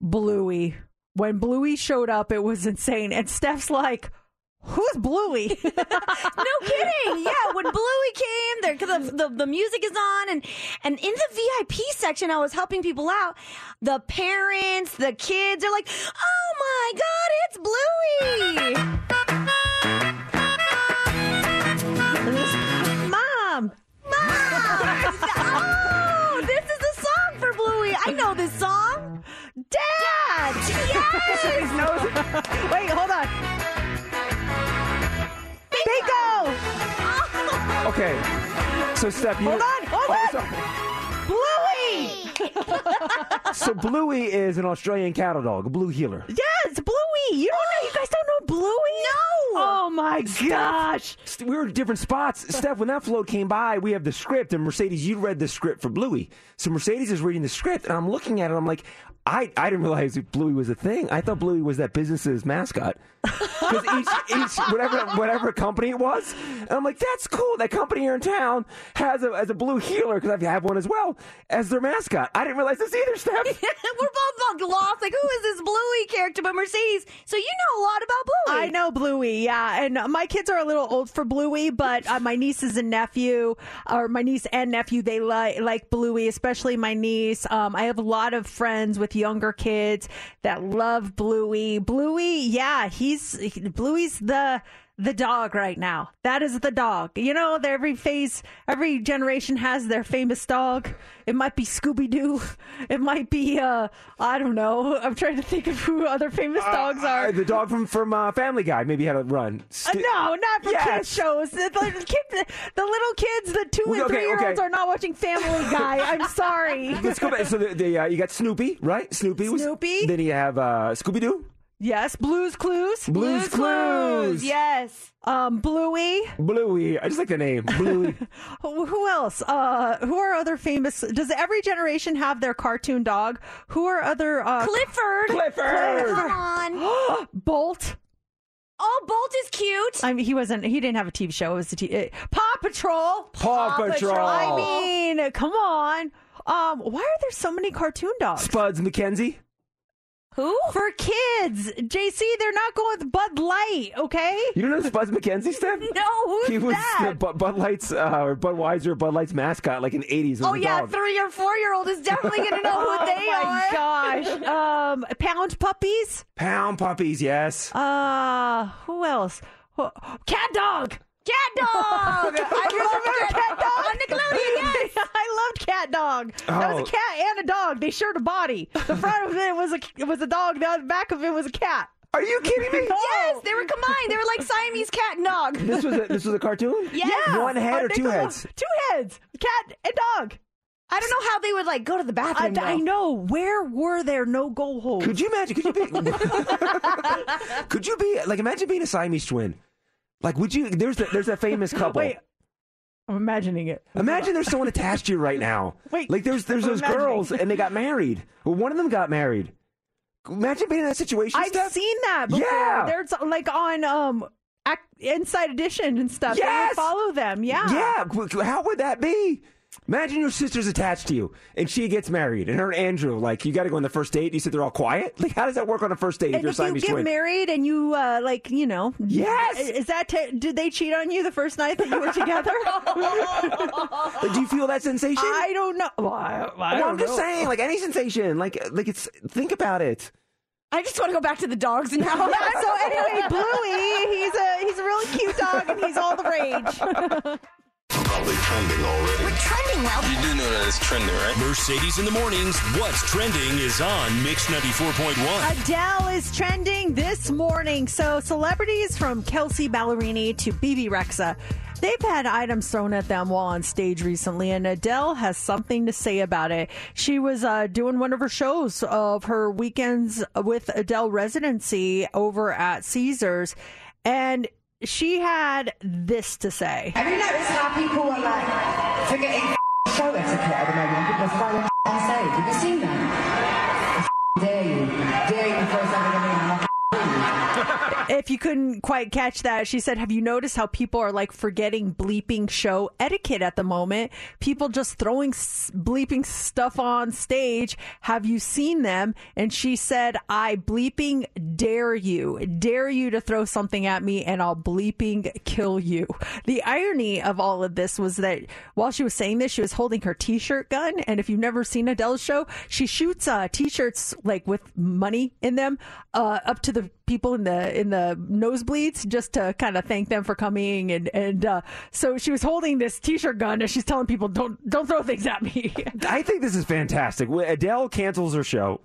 S3: Bluey. When Bluey showed up, it was insane. And Steph's like, Who's Bluey?
S7: no kidding. Yeah, when Bluey came, there the, the the music is on, and and in the VIP section, I was helping people out. The parents, the kids are like, "Oh my God, it's Bluey!"
S3: Mom, Mom!
S7: oh, this is the song for Bluey. I know this song.
S3: Dad.
S7: Yes.
S3: Wait, hold on. Bingo!
S4: Okay, so Steph, you
S3: Hold on, hold
S4: Oh,
S3: on.
S4: sorry.
S3: Bluey!
S4: So Bluey is an Australian cattle dog, a blue heeler.
S3: Yes, Bluey. You don't know? You guys don't know Bluey? No. Oh my gosh.
S4: St- We were in different spots. Steph, when that float came by, we have the script, and Mercedes, you read the script for Bluey. So Mercedes is reading the script, and I'm looking at it. I'm like, I, I didn't realize Bluey was a thing. I thought Bluey was that business's mascot. Because each, each whatever whatever company it was, and I'm like, that's cool. That company here in town has a as a blue heeler because I have one as well as their mascot. I didn't realize this either, Steph.
S7: We're both lost. Like, who is this Bluey character? But Mercedes, so you know a lot about Bluey.
S3: I know Bluey, yeah. And my kids are a little old for Bluey, but uh, my nieces and nephew, or my niece and nephew, they like like Bluey, especially my niece. Um, I have a lot of friends with younger kids that love Bluey. Bluey, yeah, he's Bluey's the the dog right now. That is the dog. You know, every phase, every generation has their famous dog. It might be Scooby Doo. It might be, uh, I don't know. I'm trying to think of who other famous dogs are.
S4: Uh, the dog from from uh, Family Guy maybe had a run.
S3: Uh,
S4: St-
S3: no, not for
S4: Yes.
S3: kids shows. The, the, kid, the little kids, the two and
S4: Okay,
S3: three year olds
S4: okay.
S3: are not watching Family Guy. I'm sorry.
S4: Let's go back. So the, the, uh, you got Snoopy, right? Snoopy was
S3: Snoopy.
S4: Then you have uh, Scooby Doo.
S3: Yes, Blues Clues.
S4: Blues Clues.
S7: Yes.
S3: Um, Bluey.
S4: Bluey. I just like the name. Bluey.
S3: Who who else? Uh, who are other famous? Does every generation have their cartoon dog? Who are other? Uh,
S7: Clifford.
S4: Clifford.
S7: Come on.
S3: Bolt.
S7: Oh, Bolt is cute.
S3: I mean, he wasn't. He didn't have a TV show. It was a t- uh, Paw Patrol.
S4: Paw Patrol.
S3: I mean, come on. Um, why are there so many cartoon dogs?
S4: Spuds MacKenzie.
S7: Who?
S3: For kids, JC, they're not going with Bud Light, okay?
S4: You don't know Spuds MacKenzie, Steph?
S7: No, who's
S4: He was
S7: that?
S4: the Bud, Bud Light's uh, or Budweiser, Bud Light's mascot, like in the '80s.
S7: Oh yeah, three or four year old is definitely gonna know who
S3: oh
S7: they
S3: my
S7: are.
S3: gosh. Um, pound puppies.
S4: Pound puppies, yes.
S3: Uh, who else? Cat dog.
S7: Cat dog. I remember cat dog on Nickelodeon. Yes.
S3: I loved cat dog. That was
S4: Oh.
S3: a cat and a dog. They shared a body. The front of it was a it was a dog. The back of it was a cat.
S4: Are you kidding me?
S7: Yes, they were combined. They were like Siamese cat and dog.
S4: This was a, this was a cartoon.
S7: Yes.
S4: One head or two heads.
S3: Two heads. Cat and dog.
S7: I don't know how they would like go to the bathroom.
S3: I
S7: though.
S3: know. Where were there no go holes?
S4: Could you imagine? Could you be? could you be like? Imagine being a Siamese twin. Like, would you? There's the, there's that famous couple.
S3: Wait. I'm imagining it.
S4: Imagine there's someone attached to you right now.
S3: Wait,
S4: like there's there's
S3: I'm
S4: those
S3: imagining.
S4: girls and they got married. Well, one of them got married. Imagine being in that situation.
S3: I've
S4: Steph.
S3: seen that before.
S4: Yeah.
S3: There's like on um Inside Edition and stuff.
S4: Yes!
S3: follow them. Yeah.
S4: Yeah. How would that be? Imagine your sister's attached to you and she gets married and her and Andrew, like, you got to go on the first date. You sit there all quiet. Like, how does that work on a first date if
S3: And
S4: you're
S3: if you get
S4: twin?
S3: married and you uh, like, you know,
S4: Yes!
S3: is that t- did they cheat on you the first night that you were together?
S4: Like, do you feel that sensation?
S3: I don't know. Well, I, I
S4: Well,
S3: don't
S4: I'm just saying, like any sensation, like like it's. Think about it.
S7: I just want to go back to the dogs and now.
S3: yeah, so anyway, Bluey, he's a he's a really cute dog and he's all the rage.
S2: Probably trending already. We're trending well. You do know that it's trending, right? Mercedes in the mornings. What's trending is on Mix 94.1.
S3: Adele is trending this morning. So celebrities from Kelsea Ballerini to Bebe Rexha. They've had items thrown at them while on stage recently, and Adele has something to say about it. She was uh, doing one of her shows of her weekends with Adele residency over at Caesars, and she had this to say.
S15: Have you noticed how people are like forgetting show etiquette at the moment? People are throwing on stage. Have you seen that? Dare you? Dare you throw something at me? and I'll
S3: if you couldn't quite catch that, she said, Have you noticed how people are like forgetting bleeping show etiquette at the moment? People just throwing bleeping stuff on stage. Have you seen them? And she said, I bleeping dare you, dare you to throw something at me and I'll bleeping kill you. The irony of all of this was that while she was saying this, she was holding her t shirt gun. And if you've never seen Adele's show, she shoots uh, t shirts like with money in them uh, up to the people in the in the nosebleeds just to kind of thank them for coming and and uh, so she was holding this t-shirt gun and she's telling people don't don't throw things at me
S4: I think this is fantastic. When Adele cancels her show.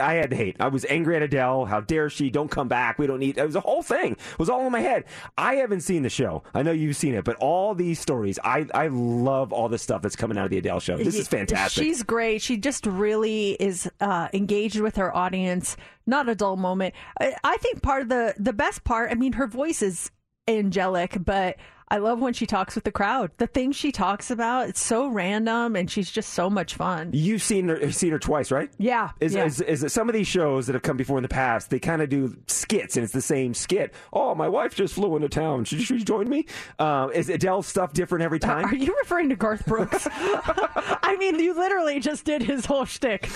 S4: I had to hate. I was angry at Adele. How dare she? Don't come back. We don't need. It was a whole thing. It was all in my head. I haven't seen the show. I know you've seen it, but all these stories, I I love all the stuff that's coming out of the Adele show. This is fantastic.
S3: she's great she just really is uh, engaged with her audience not a dull moment. I, I think part of the the best part i mean her voice is angelic but I love when she talks with the crowd. The things she talks about, it's so random and she's just so much fun.
S4: You've seen her, seen her twice, right?
S3: Yeah.
S4: Is,
S3: yeah.
S4: is, is some of these shows that have come before in the past, they kind of do skits and it's the same skit. Oh, my wife just flew into town. Should she join me? Um, is Adele's stuff different every time?
S3: Are you referring to Garth Brooks? I mean, you literally just did his whole shtick.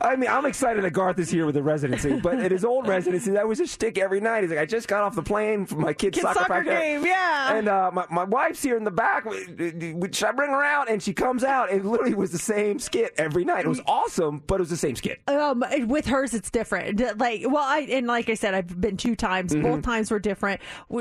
S4: I mean, I'm excited that Garth is here with the residency, but at his old residency, that was a shtick every night. He's like, I just got off the plane from my kid's
S3: Kid's
S4: soccer,
S3: soccer
S4: practice.
S3: game, yeah.
S4: And uh, my, my wife's here in the back. Should I bring her out? And she comes out. It literally was the same skit every night. It was awesome, but it was the same skit.
S3: Um, with hers, it's different. Like, well, I and like I said, I've been two times.
S4: Mhm.
S3: Both times were different.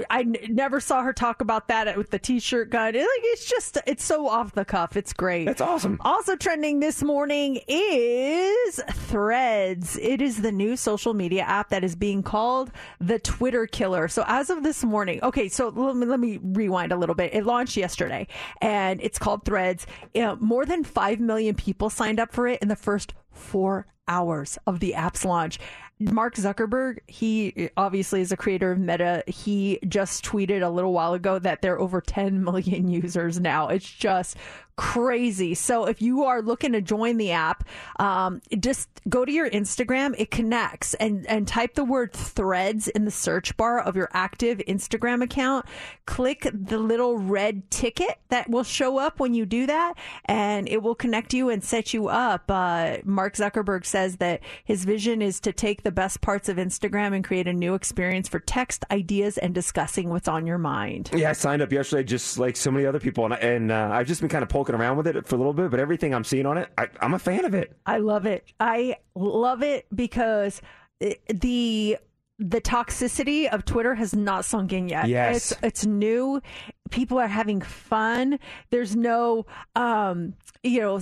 S3: I n- never saw her talk about that with the t-shirt gun. It, like, it's just, it's so off the cuff. It's great.
S4: That's awesome.
S3: Also trending this morning is Threads. It is the new social media app that is being called the Twitter killer. So as of this morning, okay, so let me, let me rewind a little bit. It launched yesterday and it's called Threads. Uh, more than 5 million people signed up for it in the first four hours of the app's launch. Mark Zuckerberg, he obviously is a creator of Meta. He just tweeted a little while ago that there are over 10 million users now. It's just crazy. So if you are looking to join the app, um, just go to your Instagram. It connects and, and type the word threads in the search bar of your active Instagram account. Click the little red ticket that will show up when you do that and it will connect you and set you up. Uh, Mark Zuckerberg says that his vision is to take the best parts of Instagram and create a new experience for text, ideas, and discussing what's on your mind.
S4: Yeah, I signed up yesterday, just like so many other people, and, and uh, I've just been kind of poking around with it for a little bit. But everything I'm seeing on it, I, I'm a fan of it.
S3: I love it. I love it because it, the the toxicity of Twitter has not sunk in yet.
S4: Yes.
S3: It's it's new. People are having fun. There's no um you know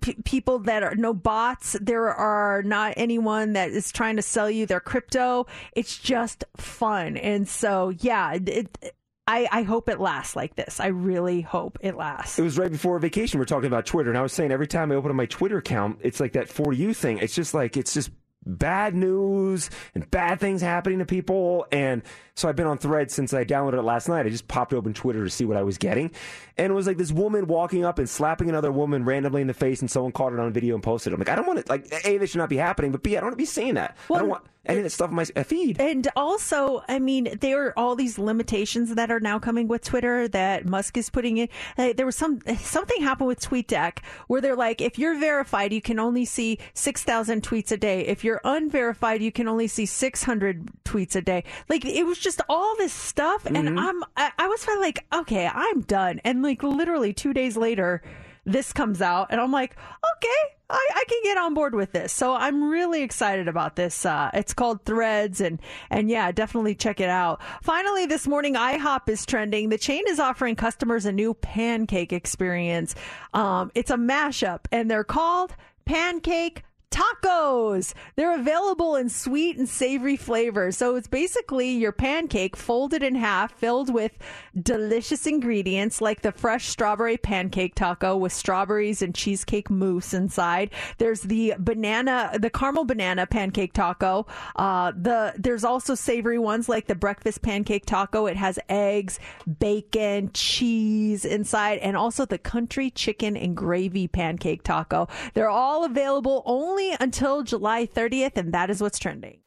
S3: P- people that are no bots. There are not anyone that is trying to sell you their crypto. It's just fun, and so yeah, it, I I hope it lasts like this. I really hope it lasts.
S4: It was right before vacation. We are talking about Twitter, and I was saying every time I open up my Twitter account, it's like that for you thing. It's just like it's just bad news and bad things happening to people. And so I've been on thread since I downloaded it last night. I just popped open Twitter to see what I was getting. And it was like this woman walking up and slapping another woman randomly in the face, and someone caught it on video and posted it. I'm like, I don't want it. Like, A, this should not be happening, but B, I don't want to be seeing that. I don't want any of that stuff in my feed.
S3: And also, I mean, there are all these limitations that are now coming with Twitter that Musk is putting in. There was some something happened with TweetDeck where they're like, if you're verified, you can only see six thousand tweets a day. If you're unverified, you can only see six hundred tweets a day. Like it was just all this stuff, and
S4: Mm-hmm.
S3: I'm I, I was finally like, okay, I'm done. And like literally two days later. This comes out, and I'm like, okay, I, I can get on board with this. So I'm really excited about this. Uh, it's called Threads, and and yeah, definitely check it out. Finally, this morning, IHOP is trending. The chain is offering customers a new pancake experience. Um, it's a mashup, and they're called Pancake tacos. They're available in sweet and savory flavors. So it's basically your pancake folded in half, filled with delicious ingredients like the fresh strawberry pancake taco with strawberries and cheesecake mousse inside. There's the banana, the caramel banana pancake taco. Uh, the there's also savory ones like the breakfast pancake taco. It has eggs, bacon, cheese inside, and also the country chicken and gravy pancake taco. They're all available only until July 30th, and that is what's trending.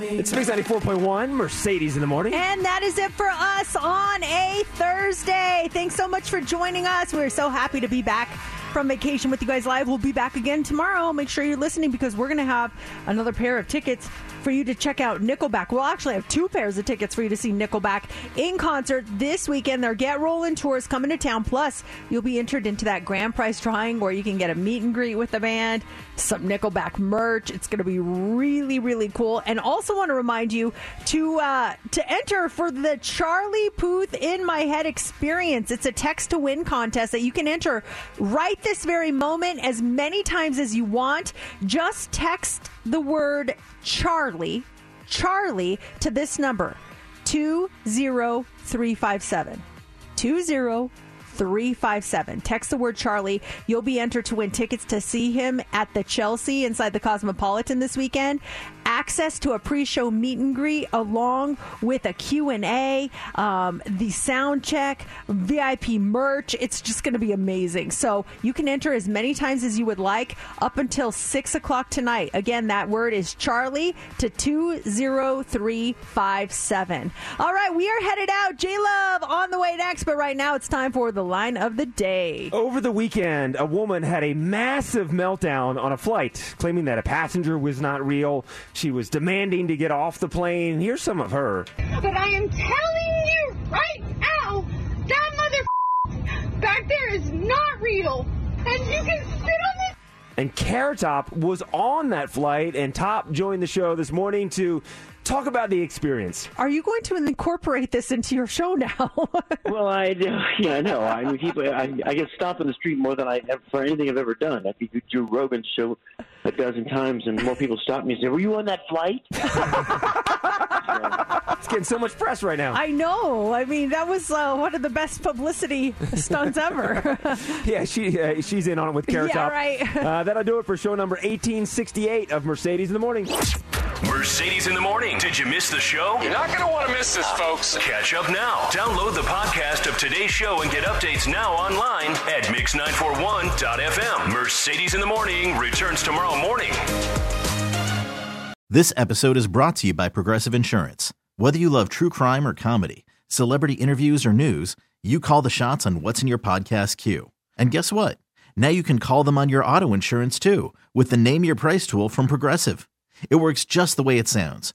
S4: It's Mix 94.1, Mercedes in the morning.
S3: And that is it for us on a Thursday. Thanks so much for joining us. We're so happy to be back from vacation with you guys live. We'll be back again tomorrow. Make sure you're listening because we're going to have another pair of tickets for you to check out Nickelback. We'll actually have two pairs of tickets for you to see Nickelback in concert this weekend. Their Get Rollin' tour is coming to town. Plus, you'll be entered into that grand prize drawing where you can get a meet and greet with the band, some Nickelback merch. It's going to be really, really cool. And also want to remind you to uh, to enter for the Charlie Puth in My Head experience. It's a text to win contest that you can enter right this very moment as many times as you want. Just text the word Charlie, Charlie to this number 20357. 20357. Text the word Charlie. You'll be entered to win tickets to see him at the Chelsea inside the Cosmopolitan this weekend. Access to a pre-show meet and greet along with a Q&A, um, the sound check, VIP merch. It's just going to be amazing. So you can enter as many times as you would like up until 6 o'clock tonight. Again, that word is Charlie to 20357. All right, we are headed out. J-Love on the way next, but right now it's time for the line of the day.
S4: Over the weekend, a woman had a massive meltdown on a flight, claiming that a passenger was not real. She was demanding to get off the plane. Here's some of her.
S12: But I am telling you right now, that mother back there is not real. And you can sit on this.
S4: And Carrot Top was on that flight, and Top joined the show this morning to talk about the experience.
S3: Are you going to incorporate this into your show now?
S13: Well, I do. Yeah, I know. I mean, people. I, I get stopped in the street more than I ever for anything I've ever done. I think you do Rogan's show a dozen times, and more people stop me and say, "Were you on that flight?"
S4: It's getting so much press right now.
S3: I know. I mean, that was uh, one of the best publicity stunts ever.
S4: yeah, she uh, she's in on it with Carrot
S3: Yeah,
S4: Top.
S3: right.
S4: uh, that'll do it for show number 1868 of Mercedes in the Morning.
S2: Mercedes in the morning. Did you miss the show?
S16: You're not going to want to miss this, folks.
S2: Catch up now. Download the podcast of today's show and get updates now online at mix941.fm. Mercedes in the morning returns tomorrow morning.
S17: This episode is brought to you by Progressive Insurance. Whether you love true crime or comedy, celebrity interviews or news, you call the shots on what's in your podcast queue. And guess what? Now you can call them on your auto insurance too with the Name Your Price tool from Progressive. It works just the way it sounds.